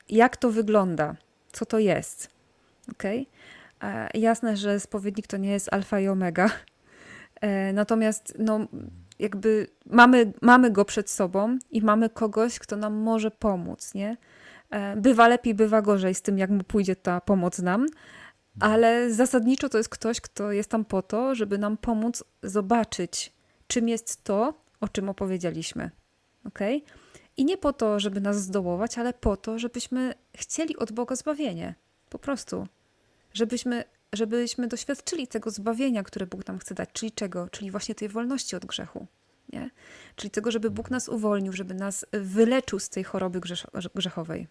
jak to wygląda, co to jest. Okay? Jasne, że spowiednik to nie jest alfa i omega, e, natomiast no, jakby mamy, mamy go przed sobą i mamy kogoś, kto nam może pomóc, nie? E, bywa lepiej, bywa gorzej z tym, jak mu pójdzie ta pomoc nam, ale zasadniczo to jest ktoś, kto jest tam po to, żeby nam pomóc zobaczyć, czym jest to, o czym opowiedzieliśmy. ok? I nie po to, żeby nas zdołować, ale po to, żebyśmy chcieli od Boga zbawienie. Po prostu. Żebyśmy, żebyśmy doświadczyli tego zbawienia, które Bóg nam chce dać. Czyli czego? Czyli właśnie tej wolności od grzechu. Nie? Czyli tego, żeby Bóg nas uwolnił, żeby nas wyleczył z tej choroby grzechowej.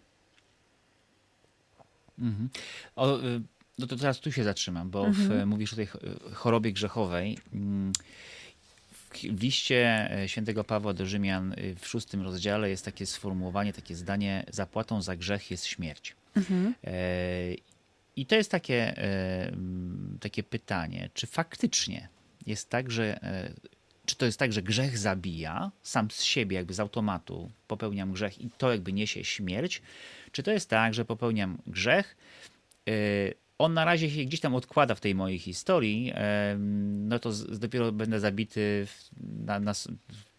Mhm. O, y, no to teraz tu się zatrzymam, bo mhm. w, mówisz o tej chorobie grzechowej. Mm, w liście e, świętego Pawła do Rzymian w szóstym rozdziale jest takie sformułowanie, takie zdanie: Zapłatą za grzech jest śmierć. Mhm. E, I to jest takie, e, takie pytanie, czy faktycznie jest tak, że czy to jest tak, że grzech zabija sam z siebie, jakby z automatu popełniam grzech i to jakby niesie śmierć? Czy to jest tak, że popełniam grzech, on na razie się gdzieś tam odkłada w tej mojej historii, no to dopiero będę zabity na, na,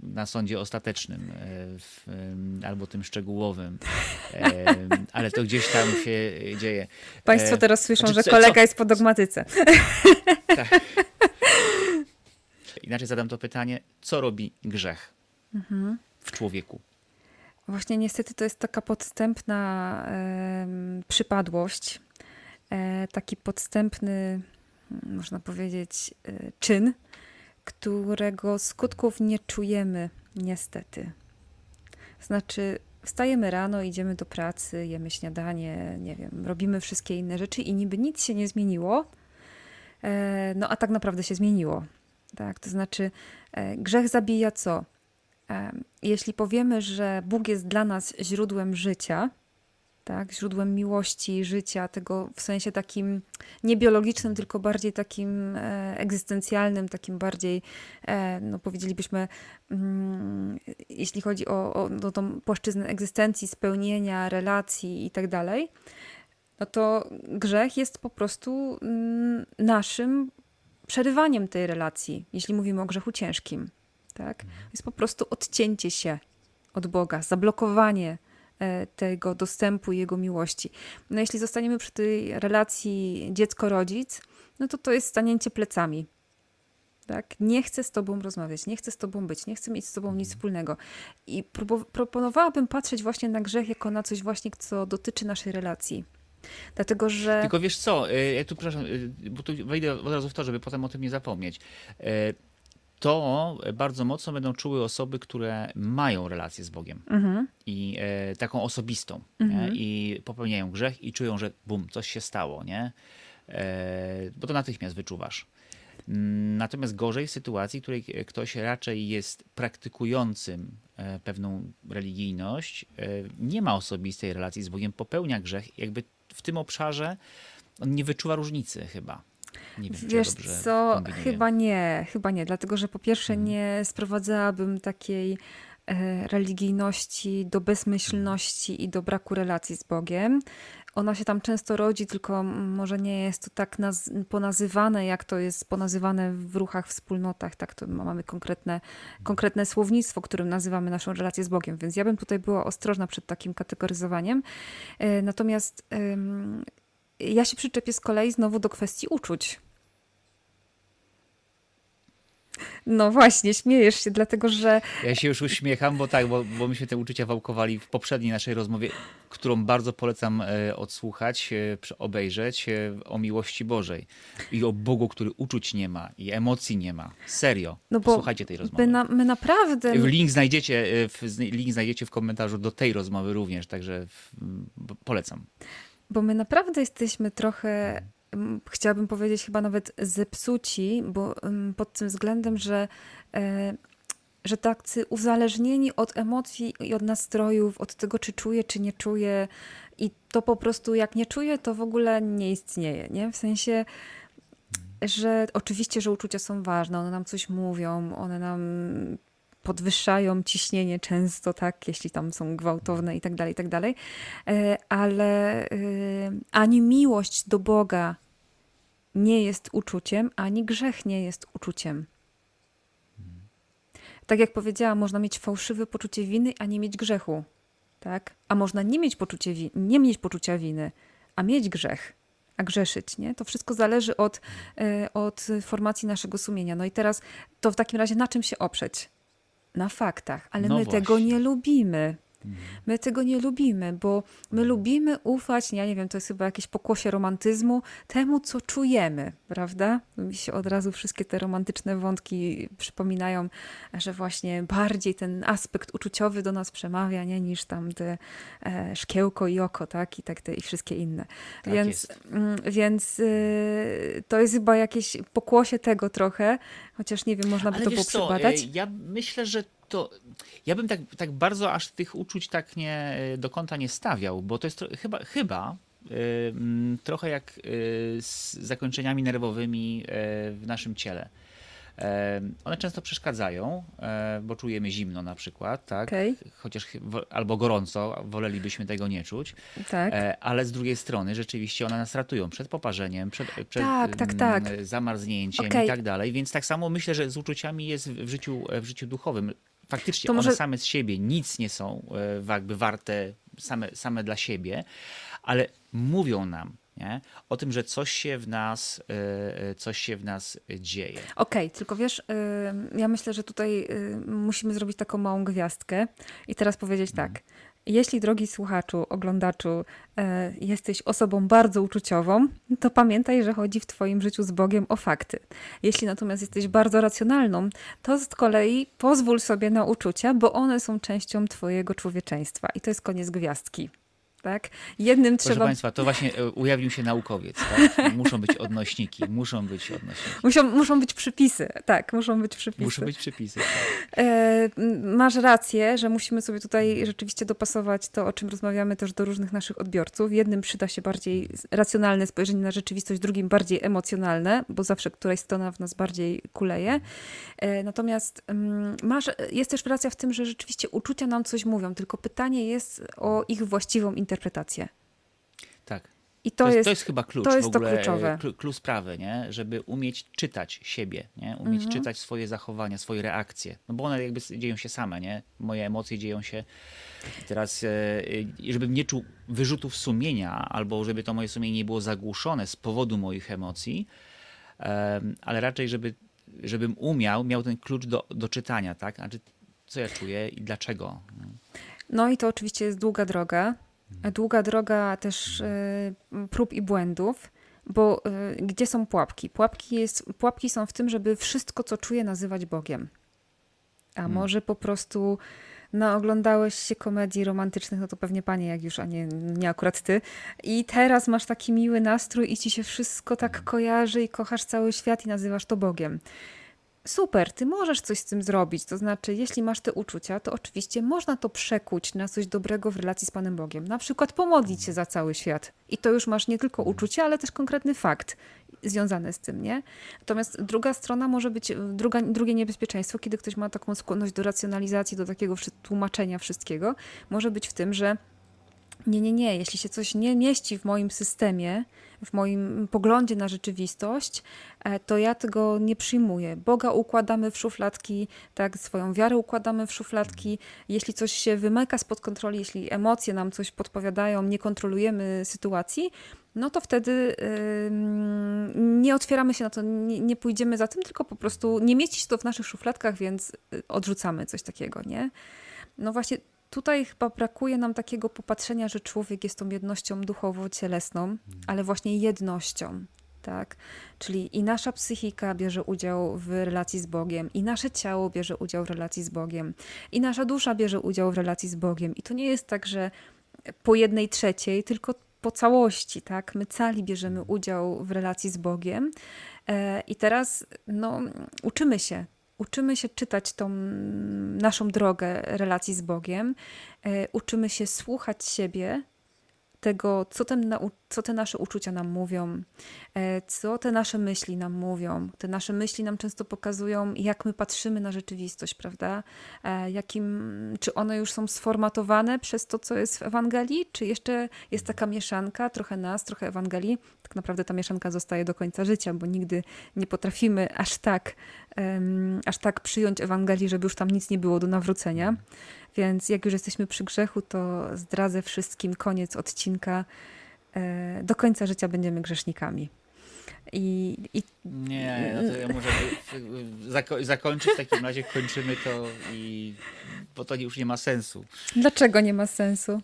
na sądzie ostatecznym e, w, albo tym szczegółowym, ale to gdzieś tam się dzieje. Państwo teraz słyszą, znaczy, że kolega co? jest po dogmatyce. Tak. Inaczej zadam to pytanie, co robi grzech mhm. w człowieku? Właśnie niestety to jest taka podstępna przypadłość, E, taki podstępny, można powiedzieć, e, czyn, którego skutków nie czujemy, niestety. Znaczy, wstajemy rano, idziemy do pracy, jemy śniadanie, nie wiem, robimy wszystkie inne rzeczy i niby nic się nie zmieniło, e, no a tak naprawdę się zmieniło. Tak, to znaczy, grzech zabija co? Jeśli powiemy, że Bóg jest dla nas źródłem życia, tak, źródłem miłości, życia, tego w sensie takim nie biologicznym, tylko bardziej takim e, egzystencjalnym, takim bardziej, e, no powiedzielibyśmy, mm, jeśli chodzi o, o no, tą płaszczyznę egzystencji, spełnienia, relacji i tak dalej, no to grzech jest po prostu mm, naszym przerywaniem tej relacji, jeśli mówimy o grzechu ciężkim. Tak? Jest po prostu odcięcie się od Boga, zablokowanie tego dostępu i jego miłości. No jeśli zostaniemy przy tej relacji dziecko-rodzic, no to to jest stanięcie plecami. Tak? Nie chcę z tobą rozmawiać, nie chcę z tobą być, nie chcę mieć z tobą nic wspólnego. I proponowałabym patrzeć właśnie na grzech jako na coś właśnie, co dotyczy naszej relacji. Dlatego, że. Tylko wiesz co, e, ja tu przepraszam, e, bo tu wejdę od razu w to, żeby potem o tym nie zapomnieć to bardzo mocno będą czuły osoby, które mają relację z Bogiem mhm. i e, taką osobistą mhm. i popełniają grzech i czują, że bum, coś się stało, nie? E, bo to natychmiast wyczuwasz. Natomiast gorzej w sytuacji, w której ktoś raczej jest praktykującym e, pewną religijność, e, nie ma osobistej relacji z Bogiem, popełnia grzech, jakby w tym obszarze on nie wyczuwa różnicy chyba. Nie wiem, Wiesz co, chyba nie, chyba nie, dlatego że po pierwsze mhm. nie sprowadzałabym takiej e, religijności do bezmyślności i do braku relacji z Bogiem. Ona się tam często rodzi, tylko może nie jest to tak naz- ponazywane, jak to jest ponazywane w ruchach, wspólnotach. Tak, to mamy konkretne, konkretne słownictwo, którym nazywamy naszą relację z Bogiem, więc ja bym tutaj była ostrożna przed takim kategoryzowaniem. E, natomiast ja się przyczepię z kolei znowu do kwestii uczuć. No właśnie, śmiejesz się, dlatego że. Ja się już uśmiecham, bo tak, bo, bo myśmy te uczucia wałkowali w poprzedniej naszej rozmowie, którą bardzo polecam e, odsłuchać, e, obejrzeć e, o miłości Bożej i o Bogu, który uczuć nie ma i emocji nie ma. Serio. No bo Słuchajcie tej rozmowy. My, na, my naprawdę. Link znajdziecie, w, link znajdziecie w komentarzu do tej rozmowy również, także polecam. Bo my naprawdę jesteśmy trochę chciałabym powiedzieć chyba nawet zepsuci, bo pod tym względem, że, e, że tacy uzależnieni od emocji i od nastrojów, od tego, czy czuję, czy nie czuję, i to po prostu jak nie czuję, to w ogóle nie istnieje, nie? W sensie, że oczywiście, że uczucia są ważne, one nam coś mówią, one nam podwyższają ciśnienie często, tak, jeśli tam są gwałtowne i tak dalej, i tak dalej, e, ale e, ani miłość do Boga nie jest uczuciem, ani grzech nie jest uczuciem. Tak jak powiedziałam, można mieć fałszywe poczucie winy, a nie mieć grzechu. Tak? A można nie mieć, poczucie wi- nie mieć poczucia winy, a mieć grzech, a grzeszyć. Nie? To wszystko zależy od, e, od formacji naszego sumienia. No i teraz to w takim razie na czym się oprzeć? Na faktach, ale no my właśnie. tego nie lubimy. My tego nie lubimy, bo my lubimy ufać, ja nie wiem, to jest chyba jakieś pokłosie romantyzmu, temu, co czujemy, prawda? Mi się od razu wszystkie te romantyczne wątki przypominają, że właśnie bardziej ten aspekt uczuciowy do nas przemawia, nie, niż tam te e, szkiełko i oko, tak? I tak te, i wszystkie inne. Tak więc mm, więc y, to jest chyba jakieś pokłosie tego trochę, chociaż nie wiem, można by Ale to było przebadać. E, ja myślę, że to ja bym tak, tak bardzo aż tych uczuć tak nie do kąta nie stawiał, bo to jest to, chyba, chyba yy, trochę jak yy, z zakończeniami nerwowymi yy, w naszym ciele. One często przeszkadzają, bo czujemy zimno na przykład, tak? Okay. Chociaż albo gorąco, wolelibyśmy tego nie czuć. Tak. Ale z drugiej strony rzeczywiście one nas ratują przed poparzeniem, przed, przed tak, tak, tak. zamarznięciem okay. i tak dalej. Więc tak samo myślę, że z uczuciami jest w życiu, w życiu duchowym faktycznie to może... one same z siebie nic nie są e, jakby warte same, same dla siebie, ale mówią nam, nie? o tym, że coś się w nas, e, e, coś się w nas dzieje. Okej, okay, tylko wiesz, ja myślę, że tutaj musimy zrobić taką małą gwiazdkę i teraz powiedzieć tak. Mhm. Jeśli, drogi słuchaczu, oglądaczu, e, jesteś osobą bardzo uczuciową, to pamiętaj, że chodzi w Twoim życiu z Bogiem o fakty. Jeśli natomiast jesteś bardzo racjonalną, to z kolei pozwól sobie na uczucia, bo one są częścią Twojego człowieczeństwa. I to jest koniec gwiazdki tak? Jednym Proszę trzeba... Państwa, to właśnie e, ujawnił się naukowiec, tak? Muszą być odnośniki, muszą być odnośniki. Muszą, muszą być przypisy, tak, muszą być przypisy. Muszą być przypisy, tak. E, masz rację, że musimy sobie tutaj rzeczywiście dopasować to, o czym rozmawiamy też do różnych naszych odbiorców. Jednym przyda się bardziej racjonalne spojrzenie na rzeczywistość, drugim bardziej emocjonalne, bo zawsze któraś strona w nas bardziej kuleje. E, natomiast masz, jest też racja w tym, że rzeczywiście uczucia nam coś mówią, tylko pytanie jest o ich właściwą interpretację interpretację. Tak. I to, to, jest, to jest chyba klucz to jest w ogóle, to kluczowe. klucz sprawy, nie? żeby umieć czytać siebie, nie? umieć mhm. czytać swoje zachowania, swoje reakcje, no bo one jakby dzieją się same, nie? moje emocje dzieją się teraz, e, żebym nie czuł wyrzutów sumienia, albo żeby to moje sumienie nie było zagłuszone z powodu moich emocji, ale raczej, żeby, żebym umiał, miał ten klucz do, do czytania, tak? Znaczy, co ja czuję i dlaczego. No i to oczywiście jest długa droga, długa droga też e, prób i błędów, bo e, gdzie są pułapki? Pułapki, jest, pułapki są w tym, żeby wszystko, co czuję, nazywać Bogiem. A hmm. może po prostu no, oglądałeś się komedii romantycznych, no to pewnie panie, jak już, a nie, nie akurat ty. I teraz masz taki miły nastrój i ci się wszystko tak hmm. kojarzy i kochasz cały świat i nazywasz to Bogiem super, ty możesz coś z tym zrobić. To znaczy, jeśli masz te uczucia, to oczywiście można to przekuć na coś dobrego w relacji z Panem Bogiem. Na przykład pomodlić się za cały świat. I to już masz nie tylko uczucie, ale też konkretny fakt związany z tym, nie? Natomiast druga strona może być, druga, drugie niebezpieczeństwo, kiedy ktoś ma taką skłonność do racjonalizacji, do takiego tłumaczenia wszystkiego, może być w tym, że nie, nie, nie, jeśli się coś nie mieści w moim systemie, w moim poglądzie na rzeczywistość, e, to ja tego nie przyjmuję. Boga układamy w szufladki, tak, swoją wiarę układamy w szufladki. Jeśli coś się wymyka spod kontroli, jeśli emocje nam coś podpowiadają, nie kontrolujemy sytuacji, no to wtedy yy, nie otwieramy się na to, nie, nie, pójdziemy za tym, tylko po prostu nie mieści się to w naszych szufladkach, więc y, odrzucamy coś takiego, nie? No właśnie tutaj chyba brakuje nam takiego popatrzenia, że człowiek jest tą jednością duchowo-cielesną, mhm. ale właśnie jednością. Tak? Czyli i nasza psychika bierze udział w relacji z Bogiem, i nasze ciało bierze udział w relacji z Bogiem, i nasza dusza bierze udział w relacji z Bogiem. I to nie jest tak, że po jednej trzeciej, tylko po całości, tak? My cali bierzemy udział w relacji z Bogiem. E, I teraz no, uczymy się uczymy się czytać tą naszą drogę relacji z Bogiem, e, uczymy się słuchać siebie, tego, co, ten, co te nasze uczucia nam mówią, e, co te nasze myśli nam mówią. Te nasze myśli nam często pokazują, jak my patrzymy na rzeczywistość, prawda? E, jakim, czy one już są sformatowane przez to, co jest w Ewangelii, czy jeszcze jest taka mieszanka, trochę nas, trochę Ewangelii. Tak naprawdę ta mieszanka zostaje do końca życia, bo nigdy nie potrafimy aż tak, aż tak przyjąć Ewangelii, żeby już tam nic nie było do nawrócenia. Więc jak już jesteśmy przy grzechu, to zdradzę wszystkim koniec odcinka. E, do końca życia będziemy grzesznikami. I, i... Nie, no to ja muszę zako zakończyć w takim razie, kończymy to i bo to już nie ma sensu. Dlaczego nie ma sensu?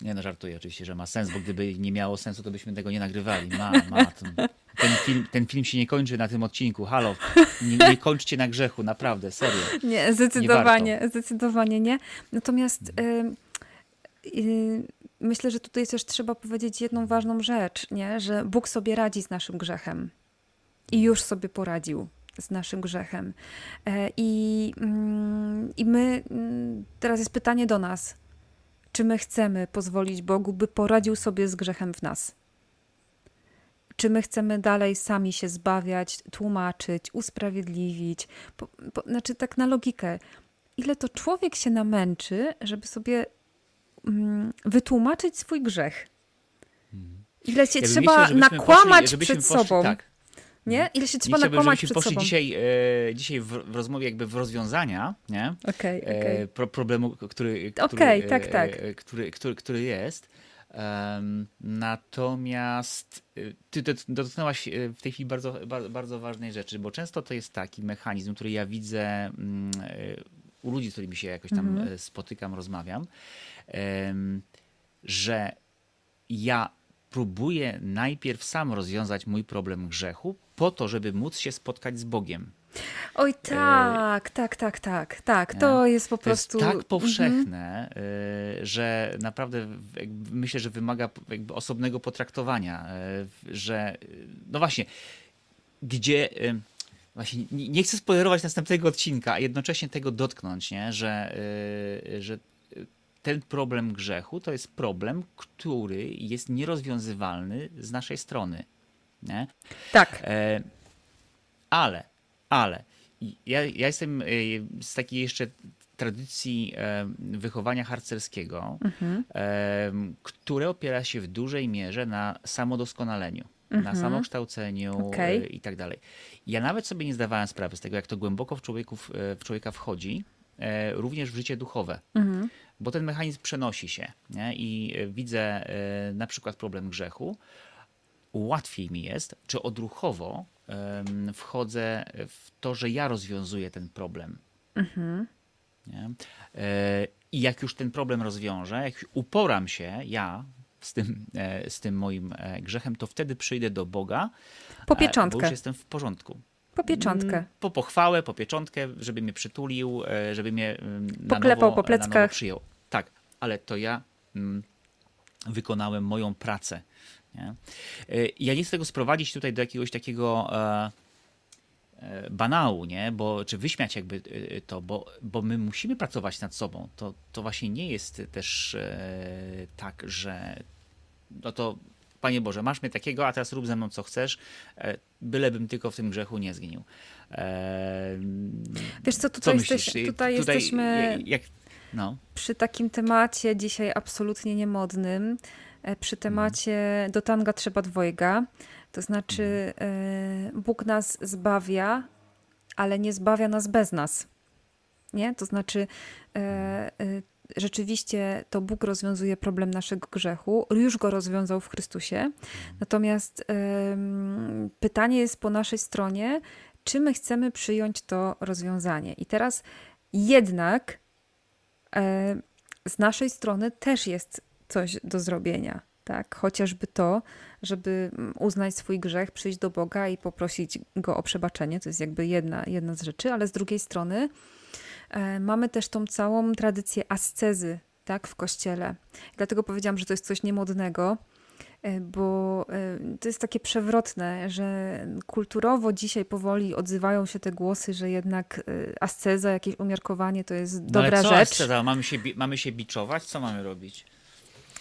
Nie no, żartuję oczywiście, że ma sens, bo gdyby nie miało sensu, to byśmy tego nie nagrywali. Ma, ma. Ten, ten, film, ten film się nie kończy na tym odcinku. Halo, nie, nie kończcie na grzechu, naprawdę, serio. Nie, zdecydowanie, nie zdecydowanie nie. Natomiast y, y, myślę, że tutaj też trzeba powiedzieć jedną ważną rzecz, nie? że Bóg sobie radzi z naszym grzechem. I już sobie poradził z naszym grzechem. E, I, mm, I my, mm, teraz jest pytanie do nas czy my chcemy pozwolić Bogu, by poradził sobie z grzechem w nas? Czy my chcemy dalej sami się zbawiać, tłumaczyć, usprawiedliwić? Po, po, znaczy, tak na logikę, ile to człowiek się namęczy, żeby sobie mm, wytłumaczyć swój grzech? Hmm. Ile się ja trzeba myślał, nakłamać poszli, przed poszli, sobą? Tak, nie? Ile się trzeba nakłamać przed poszli sobą? dzisiaj, e, dzisiaj w, w, rozmowie jakby w rozwiązania, nie? Okay, okay. E, pro, problemu, który, który, okay, tak, e, tak. który, który, który jest. Natomiast e, ty dotknęłaś e, w tej chwili bardzo, bardzo, bardzo ważnej rzeczy, bo często to jest taki mechanizm, który ja widzę mm, u ludzi, z którymi się jakoś tam mm -hmm. spotykam, rozmawiam, że ja próbuję najpierw sam rozwiązać mój problem grzechu, po to, żeby móc się spotkać z Bogiem. Oj, tak, e... tak, tak, tak, tak. To jest po prostu. To jest tak powszechne, mhm. że naprawdę myślę, że wymaga osobnego potraktowania, e, że no właśnie, gdzie. Właśnie nie chcę spoilerować następnego odcinka, a jednocześnie tego dotknąć, nie? Że, że ten problem grzechu to jest problem, który jest nierozwiązywalny z naszej strony. Nie? Tak. E, ale, ale ja, ja jestem e, z takiej jeszcze tradycji e, wychowania harcerskiego, mhm. e, które opiera się w dużej mierze na samodoskonaleniu, mhm. na samokształceniu okay. i tak dalej. Ja nawet sobie nie zdawałem sprawy z tego, jak to głęboko w, człowieków, w człowieka wchodzi, również w życie duchowe. Mhm bo ten mechanizm przenosi się nie? i widzę na przykład problem grzechu, łatwiej mi jest, czy odruchowo wchodzę w to, że ja rozwiązuję ten problem. Mhm. E, I jak już ten problem rozwiążę, jak uporam się ja z tym, e, z tym moim e, grzechem, to wtedy przyjdę do Boga. Po pieczątkę. Bo już jestem w porządku. Po pieczątkę. Mm, po pochwałę, po pieczątkę, żeby mnie przytulił, żeby mnie na Poklepał nowo, po pleckach. przyjął. Tak, ale to ja mm, wykonałem moją pracę nie? E, ja nie chcę tego sprowadzić tutaj do jakiegoś takiego e, e, banału, nie? Bo, czy wyśmiać jakby to, bo, bo my musimy pracować nad sobą. To, to właśnie nie jest też tak, że no to Panie Boże, masz mnie takiego, a teraz rób ze mną co chcesz, bylebym tylko w tym grzechu nie zgnił. Wiesz co, tutaj, co jesteś, tutaj, tutaj jesteśmy... Jak, no. przy takim temacie dzisiaj absolutnie niemodnym, e, przy temacie do tanga trzeba dwojga, to znaczy mhm. Bóg nas zbawia, ale nie zbawia nas bez nas. Nie? To znaczy rzeczywiście to Bóg rozwiązuje problem naszego grzechu, już go rozwiązał w Chrystusie. Natomiast pytanie jest po naszej stronie, czy my chcemy przyjąć to rozwiązanie. I teraz jednak z naszej strony też jest coś do zrobienia. Tak? Chociażby to, żeby uznać swój grzech, przyjść do Boga i poprosić Go o przebaczenie. To jest jakby jedna, jedna z rzeczy, ale z drugiej strony mamy też tą całą tradycję ascezy tak, w kościele. Dlatego powiedziałam, że to jest coś niemodnego, e, bo e, to jest takie przewrotne, że kulturowo dzisiaj powoli odzywają się te głosy, że jednak asceza, jakieś umiarkowanie to jest no dobra co rzecz. Asceza? Mamy się, mamy się biczować? Co mamy robić?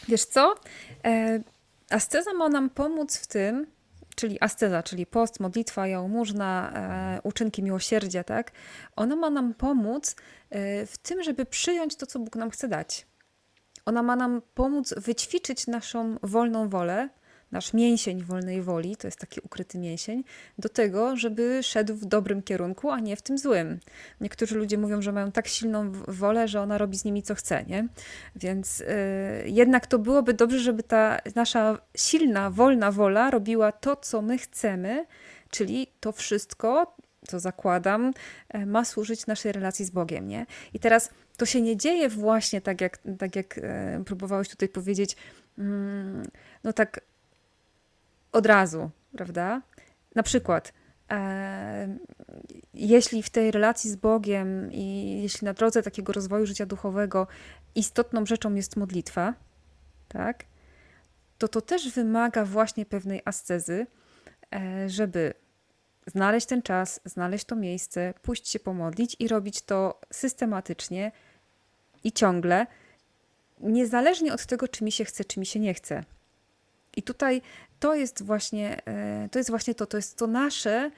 Wiesz co? Asceza ma nam pomóc w tym, czyli asceza, czyli post, modlitwa, jałmużna, e, uczynki miłosierdzia, tak? Ona ma nam pomóc e, w tym, żeby przyjąć to, co Bóg nam chce dać. Ona ma nam pomóc wyćwiczyć naszą wolną wolę, nasz mięsień wolnej woli, to jest taki ukryty mięsień, do tego, żeby szedł w dobrym kierunku, a nie w tym złym. Niektórzy ludzie mówią, że mają tak silną wolę, że ona robi z nimi co chce, nie? Więc yy, jednak to byłoby dobrze, żeby ta nasza silna, wolna wola robiła to, co my chcemy, czyli to wszystko, co zakładam, e, ma służyć naszej relacji z Bogiem, nie? I teraz to się nie dzieje właśnie tak, jak, tak jak e, próbowałeś tutaj powiedzieć, mm, no tak od razu, prawda? Na przykład, e, jeśli w tej relacji z Bogiem i jeśli na drodze takiego rozwoju życia duchowego istotną rzeczą jest modlitwa, tak? To to też wymaga właśnie pewnej ascezy, e, żeby znaleźć ten czas, znaleźć to miejsce, pójść się pomodlić i robić to systematycznie i ciągle, niezależnie od tego, czy mi się chce, czy mi się nie chce. I tutaj to jest właśnie e, to, jest właśnie to, to jest to nasze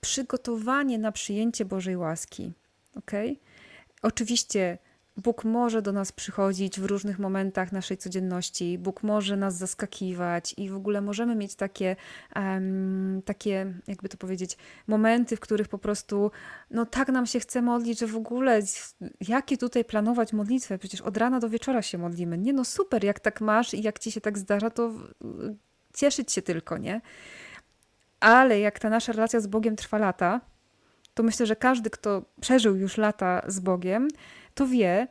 przygotowanie na przyjęcie Bożej łaski. Okay? Oczywiście Bóg może do nas przychodzić w różnych momentach naszej codzienności, Bóg może nas zaskakiwać i w ogóle możemy mieć takie, um, takie, jakby to powiedzieć, momenty, w których po prostu, no tak nam się chce modlić, że w ogóle, jakie tutaj planować modlitwę? Przecież od rana do wieczora się modlimy. Nie no super, jak tak masz i jak ci się tak zdarza, to cieszyć się tylko, nie? Ale jak ta nasza relacja z Bogiem trwa lata, to myślę, że każdy, kto przeżył już lata z Bogiem, to wie,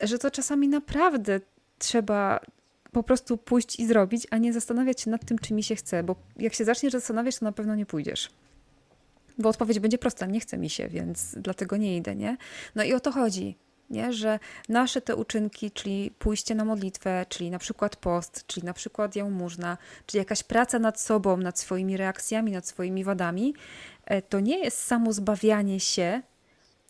że to czasami naprawdę trzeba po prostu pójść i zrobić, a nie zastanawiać się nad tym, czy mi się chce, bo jak się zaczniesz zastanawiać, to na pewno nie pójdziesz. Bo odpowiedź będzie prosta, nie chce mi się, więc dlatego nie idę, nie? No i o to chodzi nie? że nasze te uczynki, czyli pójście na modlitwę, czyli na przykład post, czyli na przykład jałmużna, czyli jakaś praca nad sobą, nad swoimi reakcjami, nad swoimi wadami, e, to nie jest samo zbawianie się,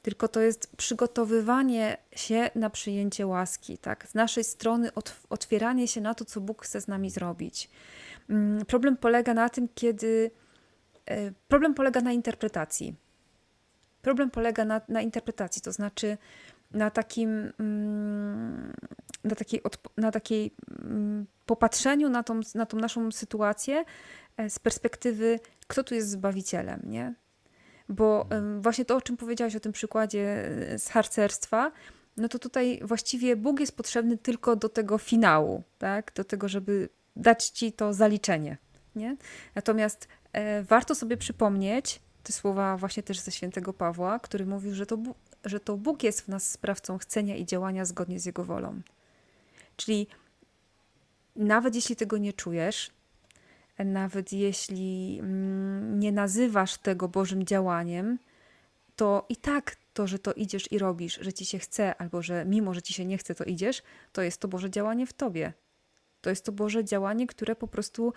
tylko to jest przygotowywanie się na przyjęcie łaski, tak? Z naszej strony otwieranie się na to, co Bóg chce z nami zrobić. Mm, problem polega na tym, kiedy. E, problem polega na interpretacji. Problem polega na, na interpretacji, to znaczy, na takim, mm, na takiej, na takiej mm, popatrzeniu na tą, na tą naszą sytuację e, z perspektywy, kto tu jest zbawicielem, nie? Bo właśnie to, o czym powiedziałaś o tym przykładzie e, z harcerstwa, no to tutaj właściwie Bóg jest potrzebny tylko do tego finału, tak? Do tego, żeby dać ci to zaliczenie, nie? Natomiast e, warto sobie przypomnieć te słowa właśnie też ze świętego Pawła, który mówił, że to że to Bóg jest w nas sprawcą chcenia i działania zgodnie z Jego wolą. Czyli nawet jeśli tego nie czujesz, nawet jeśli mm, nie nazywasz tego Bożym działaniem, to i tak to, że to idziesz i robisz, że ci się chce, albo że mimo, że ci się nie chce, to idziesz, to jest to Boże działanie w tobie. To jest to Boże działanie, które po prostu,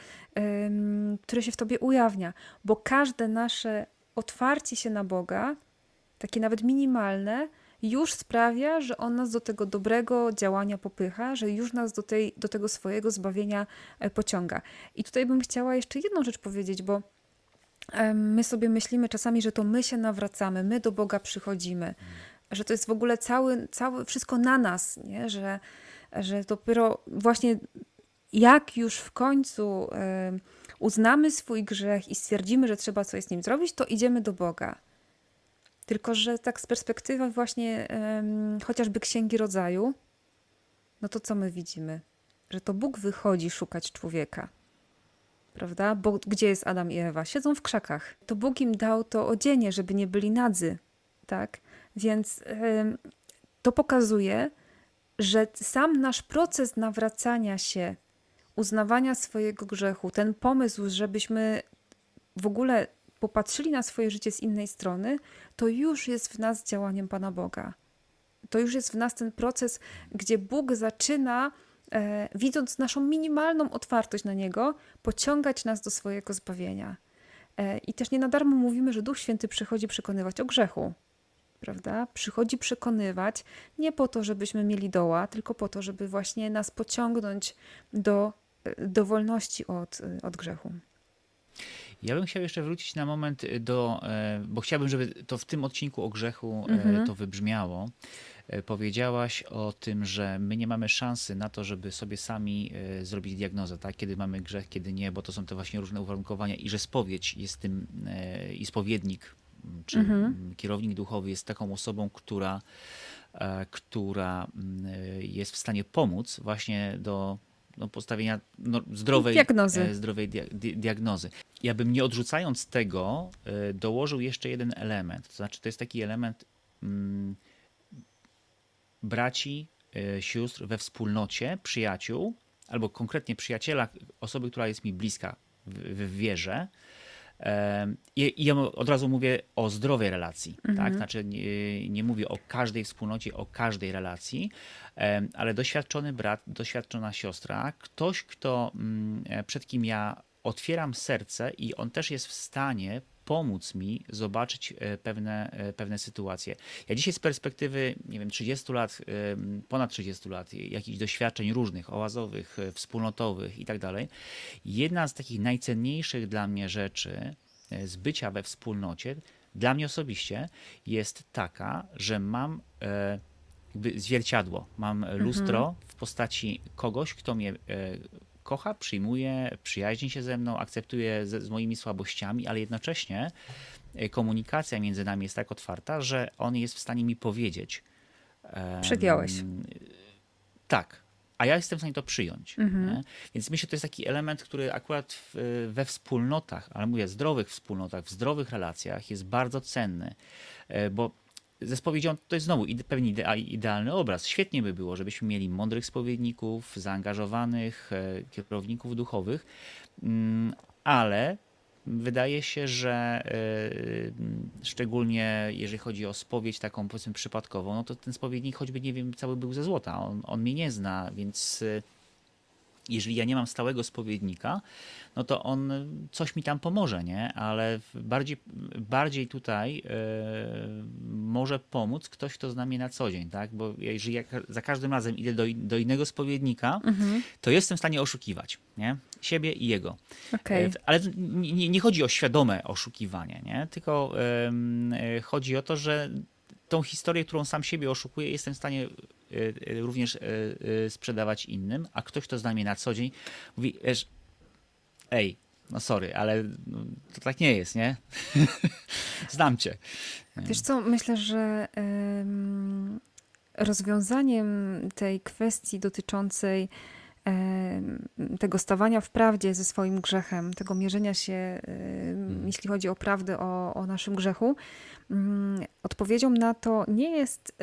które się w tobie ujawnia, bo każde nasze otwarcie się na Boga takie nawet minimalne, już sprawia, że on nas do tego dobrego działania popycha, że już nas do, tej, do tego swojego zbawienia e, pociąga. I tutaj bym chciała jeszcze jedną rzecz powiedzieć, bo my sobie myślimy czasami, że to my się nawracamy, my do Boga przychodzimy. że to jest w ogóle cały, cały wszystko na nas, nie? Że, że dopiero właśnie jak już w końcu uznamy swój grzech i stwierdzimy, że trzeba coś z nim zrobić, to idziemy do Boga. Tylko, że tak z perspektywy właśnie chociażby Księgi Rodzaju, no to co my widzimy? Że to Bóg wychodzi szukać człowieka. Prawda? Bo gdzie jest Adam i Ewa? Siedzą w krzakach. To Bóg im dał to odzienie, żeby nie byli nadzy. Tak? Więc to pokazuje, że sam nasz proces nawracania się uznawania swojego grzechu, ten pomysł, żebyśmy w ogóle popatrzyli na swoje życie z innej strony, to już jest w nas działaniem Pana Boga. To już jest w nas ten proces, gdzie Bóg zaczyna, e, widząc naszą minimalną otwartość na Niego, pociągać nas do swojego zbawienia. E, I też nie na darmo mówimy, że Duch Święty przychodzi przekonywać o grzechu. Prawda? Przychodzi przekonywać nie po to, żebyśmy mieli doła, tylko po to, żeby właśnie nas pociągnąć do do wolności od, od grzechu. Ja bym chciał jeszcze wrócić na moment do, e, bo chciałbym, żeby to w tym odcinku o grzechu e, mhm. to wybrzmiało. E, powiedziałaś o tym, że my nie mamy szansy na to, żeby sobie sami zrobić diagnozę, tak? kiedy mamy grzech, kiedy nie, bo to są te właśnie różne uwarunkowania i że spowiedź jest tym, i spowiednik, czy mhm. kierownik duchowy jest taką osobą, która, która jest w stanie pomóc właśnie do no, postawienia no, zdrowej diagnozy. E, zdrowej dia diagnozy. Ja bym nie odrzucając tego, e, dołożył jeszcze jeden element. To znaczy, to jest taki element mm, braci, e, sióstr we wspólnocie, przyjaciół, albo konkretnie przyjaciela, osoby, która jest mi bliska w, w wierze, i, ja od razu mówię o zdrowej relacji, tak? mhm. tak? Znaczy nie, nie, mówię o każdej wspólnocie, o każdej relacji, ale doświadczony brat, doświadczona siostra, ktoś, kto, mm, e, przed kim ja otwieram serce i on też jest w stanie pomóc mi zobaczyć e, pewne, e, pewne sytuacje. Ja dzisiaj z perspektywy, nie wiem, 30 lat, ponad 30 lat, jakichś doświadczeń różnych, oazowych, e, wspólnotowych i tak dalej, jedna z takich najcenniejszych dla mnie rzeczy z bycia we wspólnocie, dla mnie osobiście, jest taka, że mam jakby zwierciadło, mam lustro mhm. w postaci kogoś, kto mnie kocha, przyjmuje, przyjaźni się ze mną, akceptuje z, z moimi słabościami, ale jednocześnie e, komunikacja między nami jest tak otwarta, że on jest w stanie mi powiedzieć. Przegiąłeś. Um, tak, a ja jestem w stanie to przyjąć. Mhm. Więc myślę, że to jest taki element, który akurat w, we wspólnotach, ale mówię, zdrowych wspólnotach, w zdrowych relacjach jest bardzo cenny, e, bo ze spowiedzią to jest znowu pewnie idealny obraz. Świetnie by było, żebyśmy mieli mądrych spowiedników, zaangażowanych e, kierowników duchowych, mm, ale wydaje się, że e, szczególnie jeżeli chodzi o spowiedź taką powiedzmy przypadkową, no to ten spowiednik choćby nie wiem, cały był ze złota, on, on mnie nie zna, więc e, jeżeli ja nie mam stałego spowiednika, no to on coś mi tam pomoże, nie? Ale bardziej, bardziej tutaj yy, może pomóc ktoś, kto zna mnie na co dzień, tak? Bo jeżeli ja za każdym razem idę do, do innego spowiednika, mhm. to jestem w stanie oszukiwać, nie? Siebie i jego. Okay. Yy, ale nie, nie, chodzi o świadome oszukiwanie, nie? Tylko yy, chodzi o to, że tą historię, którą sam siebie oszukuję, jestem w stanie również sprzedawać innym, a ktoś, kto zna mnie na co dzień, mówi, wiesz, ej, no sorry, ale no, to tak nie jest, nie? Znam cię. Wiesz co, myślę, że rozwiązaniem tej kwestii dotyczącej tego stawania w prawdzie ze swoim grzechem, tego mierzenia się, hmm. jeśli chodzi o prawdę o, o naszym grzechu, mm, odpowiedzią na to nie jest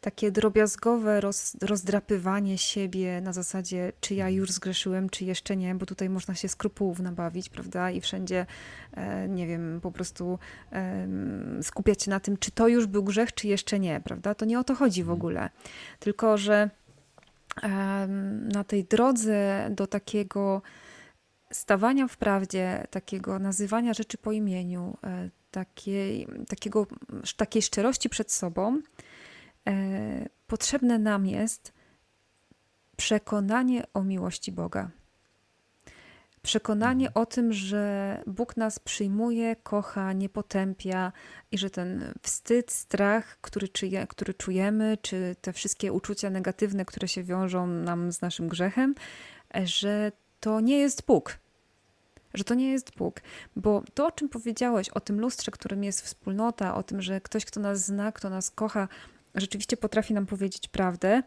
takie drobiazgowe roz, rozdrapywanie siebie na zasadzie, czy ja już zgrzeszyłem, czy jeszcze nie, bo tutaj można się skrupułów nabawić, prawda? I wszędzie, e, nie wiem, po prostu skupiać się na tym, czy to już był grzech, czy jeszcze nie, prawda? To nie o to chodzi w mhm. ogóle. Tylko, że na tej drodze do takiego stawania w prawdzie, takiego nazywania rzeczy po imieniu, e, takiej, takiego, takiej szczerości przed sobą, E, potrzebne nam jest przekonanie o miłości Boga. Przekonanie o tym, że Bóg nas przyjmuje, kocha, nie potępia i że ten wstyd, strach, który, czuje, który czujemy, czy te wszystkie uczucia negatywne, które się wiążą nam z naszym grzechem, że to nie jest Bóg. Że to nie jest Bóg. Bo to, o czym powiedziałeś, o tym lustrze, którym jest wspólnota, o tym, że ktoś, kto nas zna, kto nas kocha, rzeczywiście potrafi nam powiedzieć prawdę,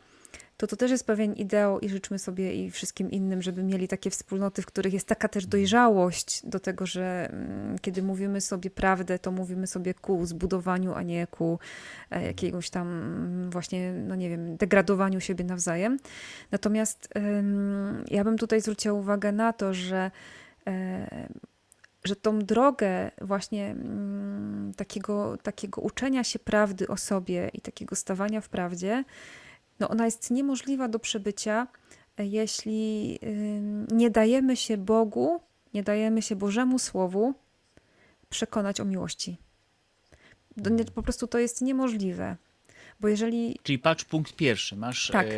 to to też jest pewien ideał i życzmy sobie i wszystkim innym, żeby mieli takie wspólnoty, w których jest taka też dojrzałość do tego, że mm, kiedy mówimy sobie prawdę, to mówimy sobie ku zbudowaniu, a nie ku e, jakiegoś tam mm, właśnie, no nie wiem, degradowaniu siebie nawzajem. Natomiast ja bym tutaj zwróciła uwagę na to, że e, że tą drogę właśnie mm, takiego, takiego uczenia się prawdy o sobie i takiego stawania w prawdzie, no ona jest niemożliwa do przebycia, e, jeśli nie dajemy się Bogu, nie dajemy się Bożemu Słowu przekonać o miłości. Po prostu to jest niemożliwe. Bo jeżeli... Czyli patrz punkt pierwszy. Masz tak. e,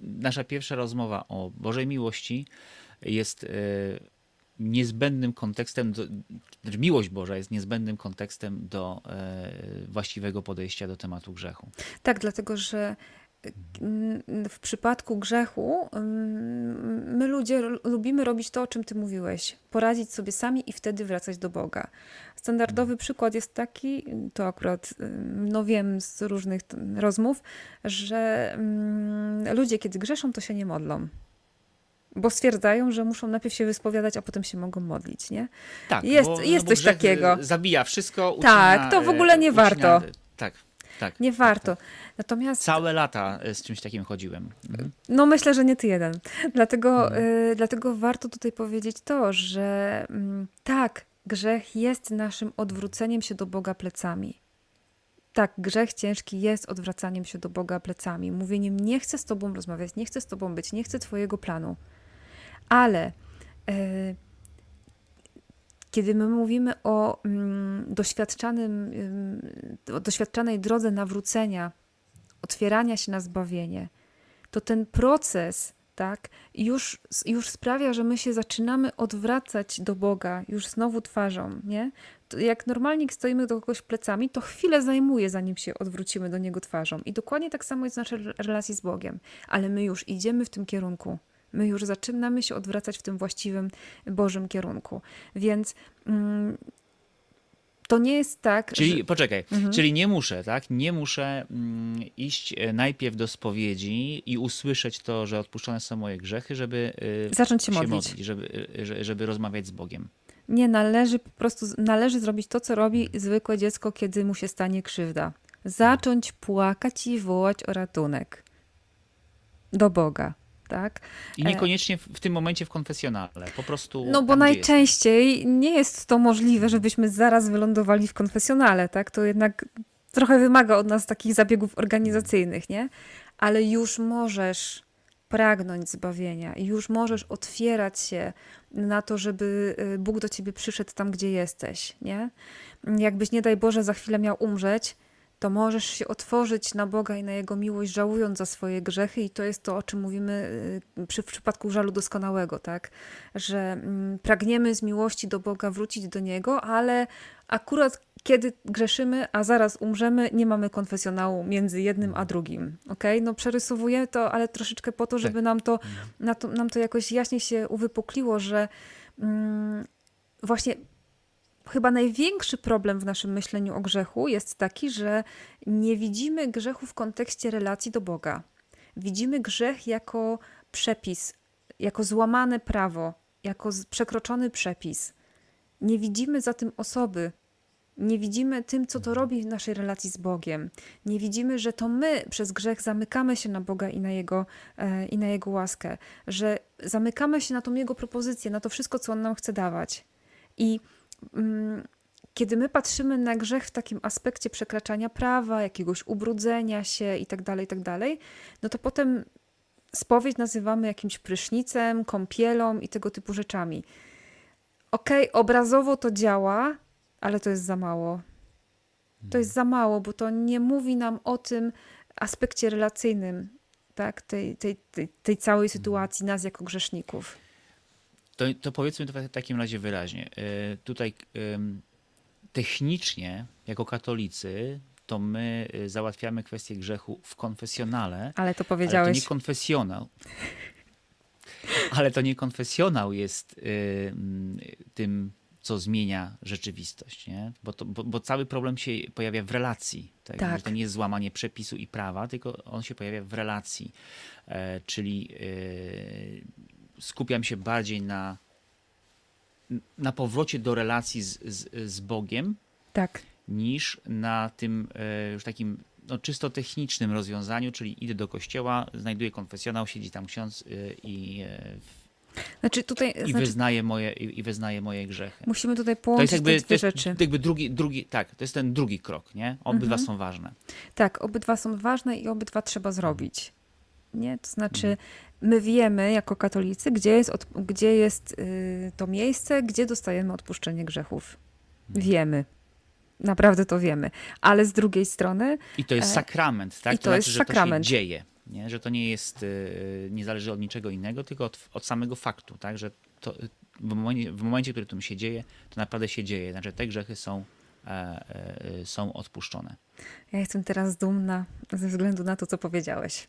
nasza pierwsza rozmowa o Bożej miłości jest e, niezbędnym kontekstem, do, znaczy miłość Boża jest niezbędnym kontekstem do e, właściwego podejścia do tematu grzechu. Tak, dlatego że w przypadku grzechu my ludzie lubimy robić to, o czym ty mówiłeś. Poradzić sobie sami i wtedy wracać do Boga. Standardowy przykład jest taki, to akurat no wiem z różnych rozmów, że ludzie kiedy grzeszą, to się nie modlą bo stwierdzają, że muszą najpierw się wyspowiadać, a potem się mogą modlić, nie? Tak, jest, bo, jest no coś takiego. Zabija wszystko. Ucina, tak, to w ogóle nie ucina, warto. Tak, tak. Nie warto. Tak, tak. Natomiast... Całe lata z czymś takim chodziłem. Mhm. No myślę, że nie ty jeden. Dlatego, mhm. y, dlatego warto tutaj powiedzieć to, że y, tak, grzech jest naszym odwróceniem się do Boga plecami. Tak, grzech ciężki jest odwracaniem się do Boga plecami, mówieniem: Nie chcę z Tobą rozmawiać, nie chcę z Tobą być, nie chcę Twojego planu. Ale y, kiedy my mówimy o mm, doświadczanym, o doświadczanej drodze nawrócenia, otwierania się na zbawienie, to ten proces tak, już, już sprawia, że my się zaczynamy odwracać do Boga, już znowu twarzą, nie? Jak normalnie stoimy do kogoś plecami, to chwilę zajmuje, zanim się odwrócimy do Niego twarzą. I dokładnie tak samo jest w naszej relacji z Bogiem. Ale my już idziemy w tym kierunku. My już zaczynamy się odwracać w tym właściwym Bożym kierunku. Więc mm, to nie jest tak. Czyli że... poczekaj, mhm. czyli nie muszę, tak? Nie muszę mm, iść e, najpierw do spowiedzi i usłyszeć to, że odpuszczone są moje grzechy, żeby y, zacząć się, się modlić, modlić żeby, y, żeby rozmawiać z Bogiem. Nie, należy po prostu należy zrobić to, co robi zwykłe dziecko, kiedy mu się stanie krzywda. Zacząć płakać i wołać o ratunek do Boga tak? I e, niekoniecznie w tym momencie w konfesjonale, po prostu. No bo najczęściej nie jest to możliwe, żebyśmy zaraz wylądowali w konfesjonale, tak? To jednak trochę wymaga od nas takich zabiegów organizacyjnych, nie? Ale już możesz pragnąć zbawienia już możesz otwierać się na to, żeby y, Bóg do ciebie przyszedł tam, gdzie jesteś, nie? Jakbyś nie daj Boże za chwilę miał umrzeć, to możesz się otworzyć na Boga i na Jego miłość, żałując za swoje grzechy, i to jest to, o czym mówimy y, przy, w przypadku żalu doskonałego, tak? Że mm, pragniemy z miłości do Boga wrócić do Niego, ale akurat kiedy grzeszymy, a zaraz umrzemy, nie mamy konfesjonału między jednym a drugim. Okay? No przerysowuję to, ale troszeczkę po to, żeby tak. nam to, na to, nam to jakoś jaśniej się uwypukliło, że mm, właśnie chyba największy problem w naszym myśleniu o grzechu jest taki, że nie widzimy grzechu w kontekście relacji do Boga. Widzimy grzech jako przepis, jako złamane prawo, jako przekroczony przepis. Nie widzimy za tym osoby, nie widzimy tym, co to robi w naszej relacji z Bogiem. Nie widzimy, że to my przez grzech zamykamy się na Boga i na Jego, e, i na Jego łaskę, że zamykamy się na tą Jego propozycję, na to wszystko, co On nam chce dawać. I kiedy my patrzymy na grzech w takim aspekcie przekraczania prawa, jakiegoś ubrudzenia się itd., tak itd., tak no to potem spowiedź nazywamy jakimś prysznicem, kąpielą i tego typu rzeczami. Okej, okay, obrazowo to działa, ale to jest za mało. To jest za mało, bo to nie mówi nam o tym aspekcie relacyjnym tak, tej, tej, tej, tej całej sytuacji nas jako grzeszników. To, to powiedzmy to w takim razie wyraźnie. E, tutaj technicznie, jako katolicy, to my y, załatwiamy kwestię grzechu w konfesjonale. Ale to powiedziałeś. Ale to nie konfesjonał. Ale to nie konfesjonał jest y, tym, co zmienia rzeczywistość, nie? Bo, to, bo, bo, cały problem się pojawia w relacji. Tak? tak. To nie jest złamanie przepisu i prawa, tylko on się pojawia w relacji. E, czyli e, skupiam się bardziej na, na powrocie do relacji z, z, z Bogiem. Tak niż na tym e, już takim no, czysto technicznym rozwiązaniu, czyli idę do kościoła, znajduję konfesjonał, siedzi tam ksiądz e, i e, znaczy tutaj, I, znaczy, wyznaje moje, i, i wyznaje moje grzechy. Musimy tutaj połączyć to jest jakby, te dwie rzeczy. Jakby drugi, drugi, tak, to jest ten drugi krok, nie? Obydwa mhm. są ważne. Tak, obydwa są ważne i obydwa trzeba zrobić. Nie? To znaczy, mhm. my wiemy jako katolicy, gdzie jest, od, gdzie jest y, to miejsce, gdzie dostajemy odpuszczenie grzechów. Mhm. Wiemy. Naprawdę to wiemy. Ale z drugiej strony. I to jest e, sakrament, tak? I to, to jest znaczy, sakrament. Że to się dzieje. Nie? Że to nie jest, e, nie zależy od niczego innego, tylko od, od samego faktu, tak? Że to, w, momencie, w momencie, w którym to się dzieje, to naprawdę się dzieje. Znaczy te grzechy są, e, e, są odpuszczone. Ja jestem teraz dumna ze względu na to, co powiedziałeś.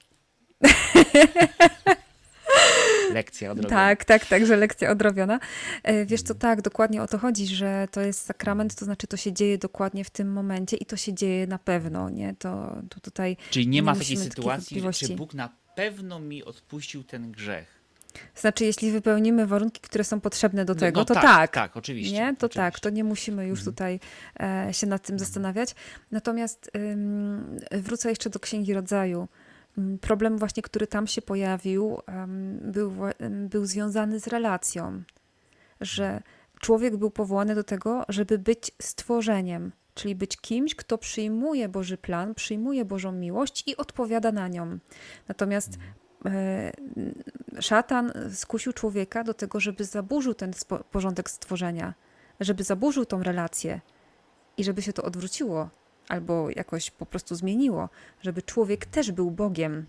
Lekcja odrobiona. Tak, tak, tak, że lekcja odrobiona. E, wiesz co, tak, dokładnie o to chodzi, że to jest sakrament, to znaczy to się dzieje dokładnie w tym momencie i to się dzieje na pewno, nie? To, to tutaj Czyli nie, nie ma takiej sytuacji, że Bóg na pewno mi odpuścił ten grzech. Znaczy, jeśli wypełnimy warunki, które są potrzebne do no, tego, no, to tak, tak. Tak, oczywiście. Nie? To oczywiście. tak, to nie musimy już mhm. tutaj e, się nad tym zastanawiać. Natomiast ym, wrócę jeszcze do Księgi Rodzaju. Mm, problem właśnie, który tam się pojawił, był, był związany z relacją, że człowiek był powołany do tego, żeby być stworzeniem, czyli być kimś, kto przyjmuje Boży plan, przyjmuje Bożą miłość i odpowiada na nią. Natomiast e, szatan skusił człowieka do tego, żeby zaburzył ten porządek stworzenia, żeby zaburzył tą relację i żeby się to odwróciło albo jakoś po prostu zmieniło, żeby człowiek też był Bogiem.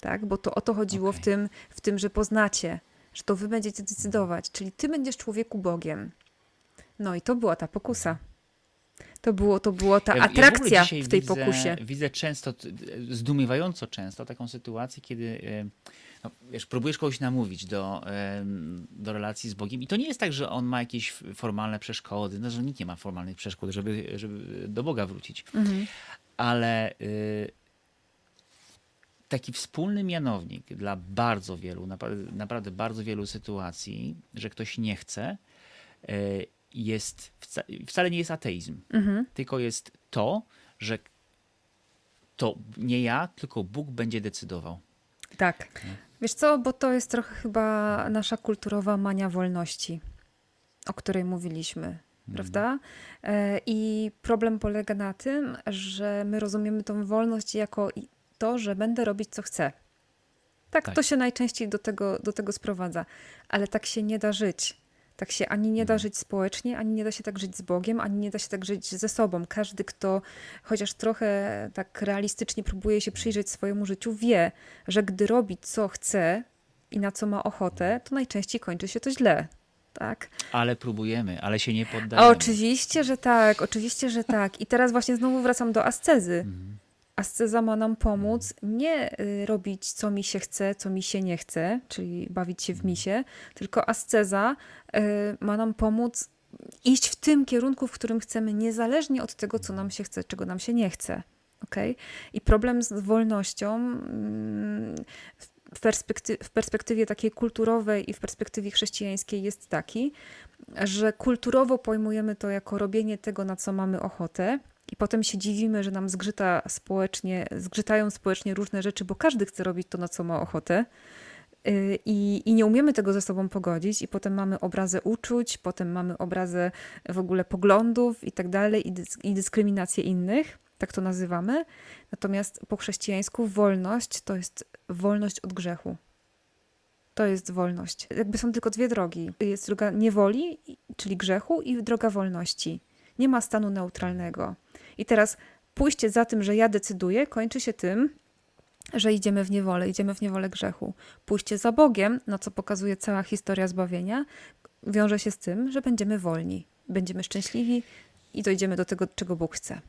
Tak? Bo to o to chodziło okay. w, tym, w tym, że poznacie, że to wy będziecie decydować, czyli ty będziesz człowieku Bogiem. No i to była ta pokusa. To, było, to była ta atrakcja ja w, w tej widzę, pokusie. Widzę często, zdumiewająco często taką sytuację, kiedy no, wiesz, próbujesz kogoś namówić do, do relacji z Bogiem i to nie jest tak, że on ma jakieś formalne przeszkody, no, że nikt nie ma formalnych przeszkód, żeby, żeby do Boga wrócić. Mhm. Ale y, taki wspólny mianownik dla bardzo wielu, naprawdę, naprawdę bardzo wielu sytuacji, że ktoś nie chce, y, jest, wcale nie jest ateizm, mhm. tylko jest to, że to nie ja, tylko Bóg będzie decydował. Tak. Wiesz co, bo to jest trochę chyba nasza kulturowa mania wolności, o której mówiliśmy, mhm. prawda? E, I problem polega na tym, że my rozumiemy tą wolność jako to, że będę robić co chcę. Tak, tak, to się najczęściej do tego, do tego sprowadza, ale tak się nie da żyć. Tak się ani nie da mhm. żyć społecznie, ani nie da się tak żyć z Bogiem, ani nie da się tak żyć ze sobą. Każdy, kto chociaż trochę tak realistycznie próbuje się przyjrzeć swojemu życiu, wie, że gdy robi co chce i na co ma ochotę, to najczęściej kończy się to źle. Tak. Ale próbujemy, ale się nie poddajemy. Oczywiście, że tak, oczywiście, że tak. I teraz właśnie znowu wracam do ascezy. Mhm. Asceza ma nam pomóc nie y, robić, co mi się chce, co mi się nie chce, czyli bawić się w misie, tylko asceza y, ma nam pomóc iść w tym kierunku, w którym chcemy, niezależnie od tego, co nam się chce, czego nam się nie chce. Okay? I problem z wolnością mm, w, perspektywie, w perspektywie takiej kulturowej i w perspektywie chrześcijańskiej jest taki, że kulturowo pojmujemy to jako robienie tego, na co mamy ochotę, i potem się dziwimy, że nam zgrzyta społecznie, zgrzytają społecznie różne rzeczy, bo każdy chce robić to, na co ma ochotę. Y, I, I nie umiemy tego ze sobą pogodzić, i potem mamy obrazę uczuć, potem mamy obrazę w ogóle poglądów i tak dalej, i dyskryminację innych, tak to nazywamy. Natomiast po chrześcijańsku wolność to jest wolność od grzechu. To jest wolność. Jakby są tylko dwie drogi. Jest droga niewoli, czyli grzechu, i droga wolności. Nie ma stanu neutralnego. I teraz pójście za tym, że ja decyduję, kończy się tym, że idziemy w niewolę, idziemy w niewolę grzechu. Pójście za Bogiem, no co pokazuje cała historia zbawienia, wiąże się z tym, że będziemy wolni, będziemy szczęśliwi i dojdziemy do tego, czego Bóg chce.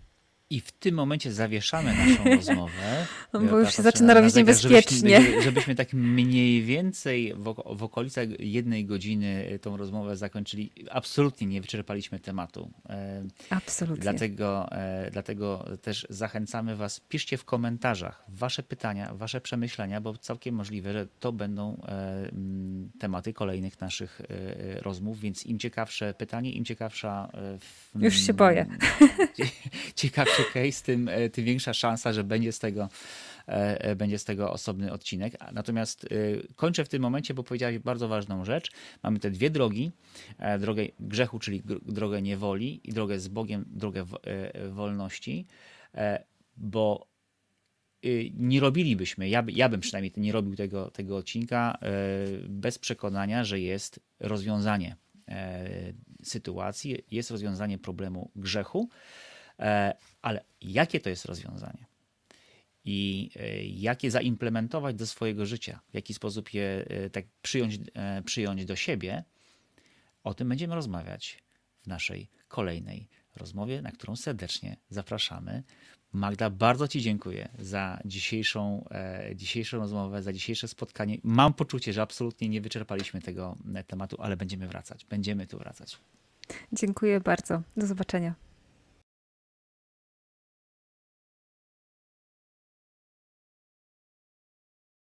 I w tym momencie zawieszamy naszą rozmowę. No, bo już się zaczyna robić niebezpiecznie. Żebyśmy, żebyśmy tak mniej więcej w, w okolicach jednej godziny tą rozmowę zakończyli. Absolutnie nie wyczerpaliśmy tematu. E, Absolutnie. Dlatego, e, dlatego też zachęcamy Was, piszcie w komentarzach Wasze pytania, Wasze przemyślenia, bo całkiem możliwe, że to będą e, tematy kolejnych naszych rozmów, więc im ciekawsze pytanie, im ciekawsza... Już się boję. Ciekawsze case, tym, e, tym większa szansa, że będzie z tego e, e, będzie z tego osobny odcinek. Natomiast kończę w tym momencie, bo powiedziałeś bardzo ważną rzecz. Mamy te dwie drogi. Drogę grzechu, czyli drogę niewoli i drogę z Bogiem, drogę wolności. Bo nie robilibyśmy, ja, ja bym przynajmniej nie robił tego, tego odcinka bez przekonania, że jest rozwiązanie sytuacji, jest rozwiązanie problemu grzechu. E, ale jakie to jest rozwiązanie? I e, jak je zaimplementować do swojego życia? W jaki sposób je e, tak przyjąć, przyjąć do siebie? O tym będziemy rozmawiać w naszej kolejnej rozmowie, na którą serdecznie zapraszamy. Magda, bardzo Ci dziękuję za dzisiejszą, e, dzisiejszą rozmowę, za dzisiejsze spotkanie. Mam poczucie, że absolutnie nie wyczerpaliśmy tego tematu, ale będziemy wracać. Będziemy tu wracać. Dziękuję bardzo. Do zobaczenia.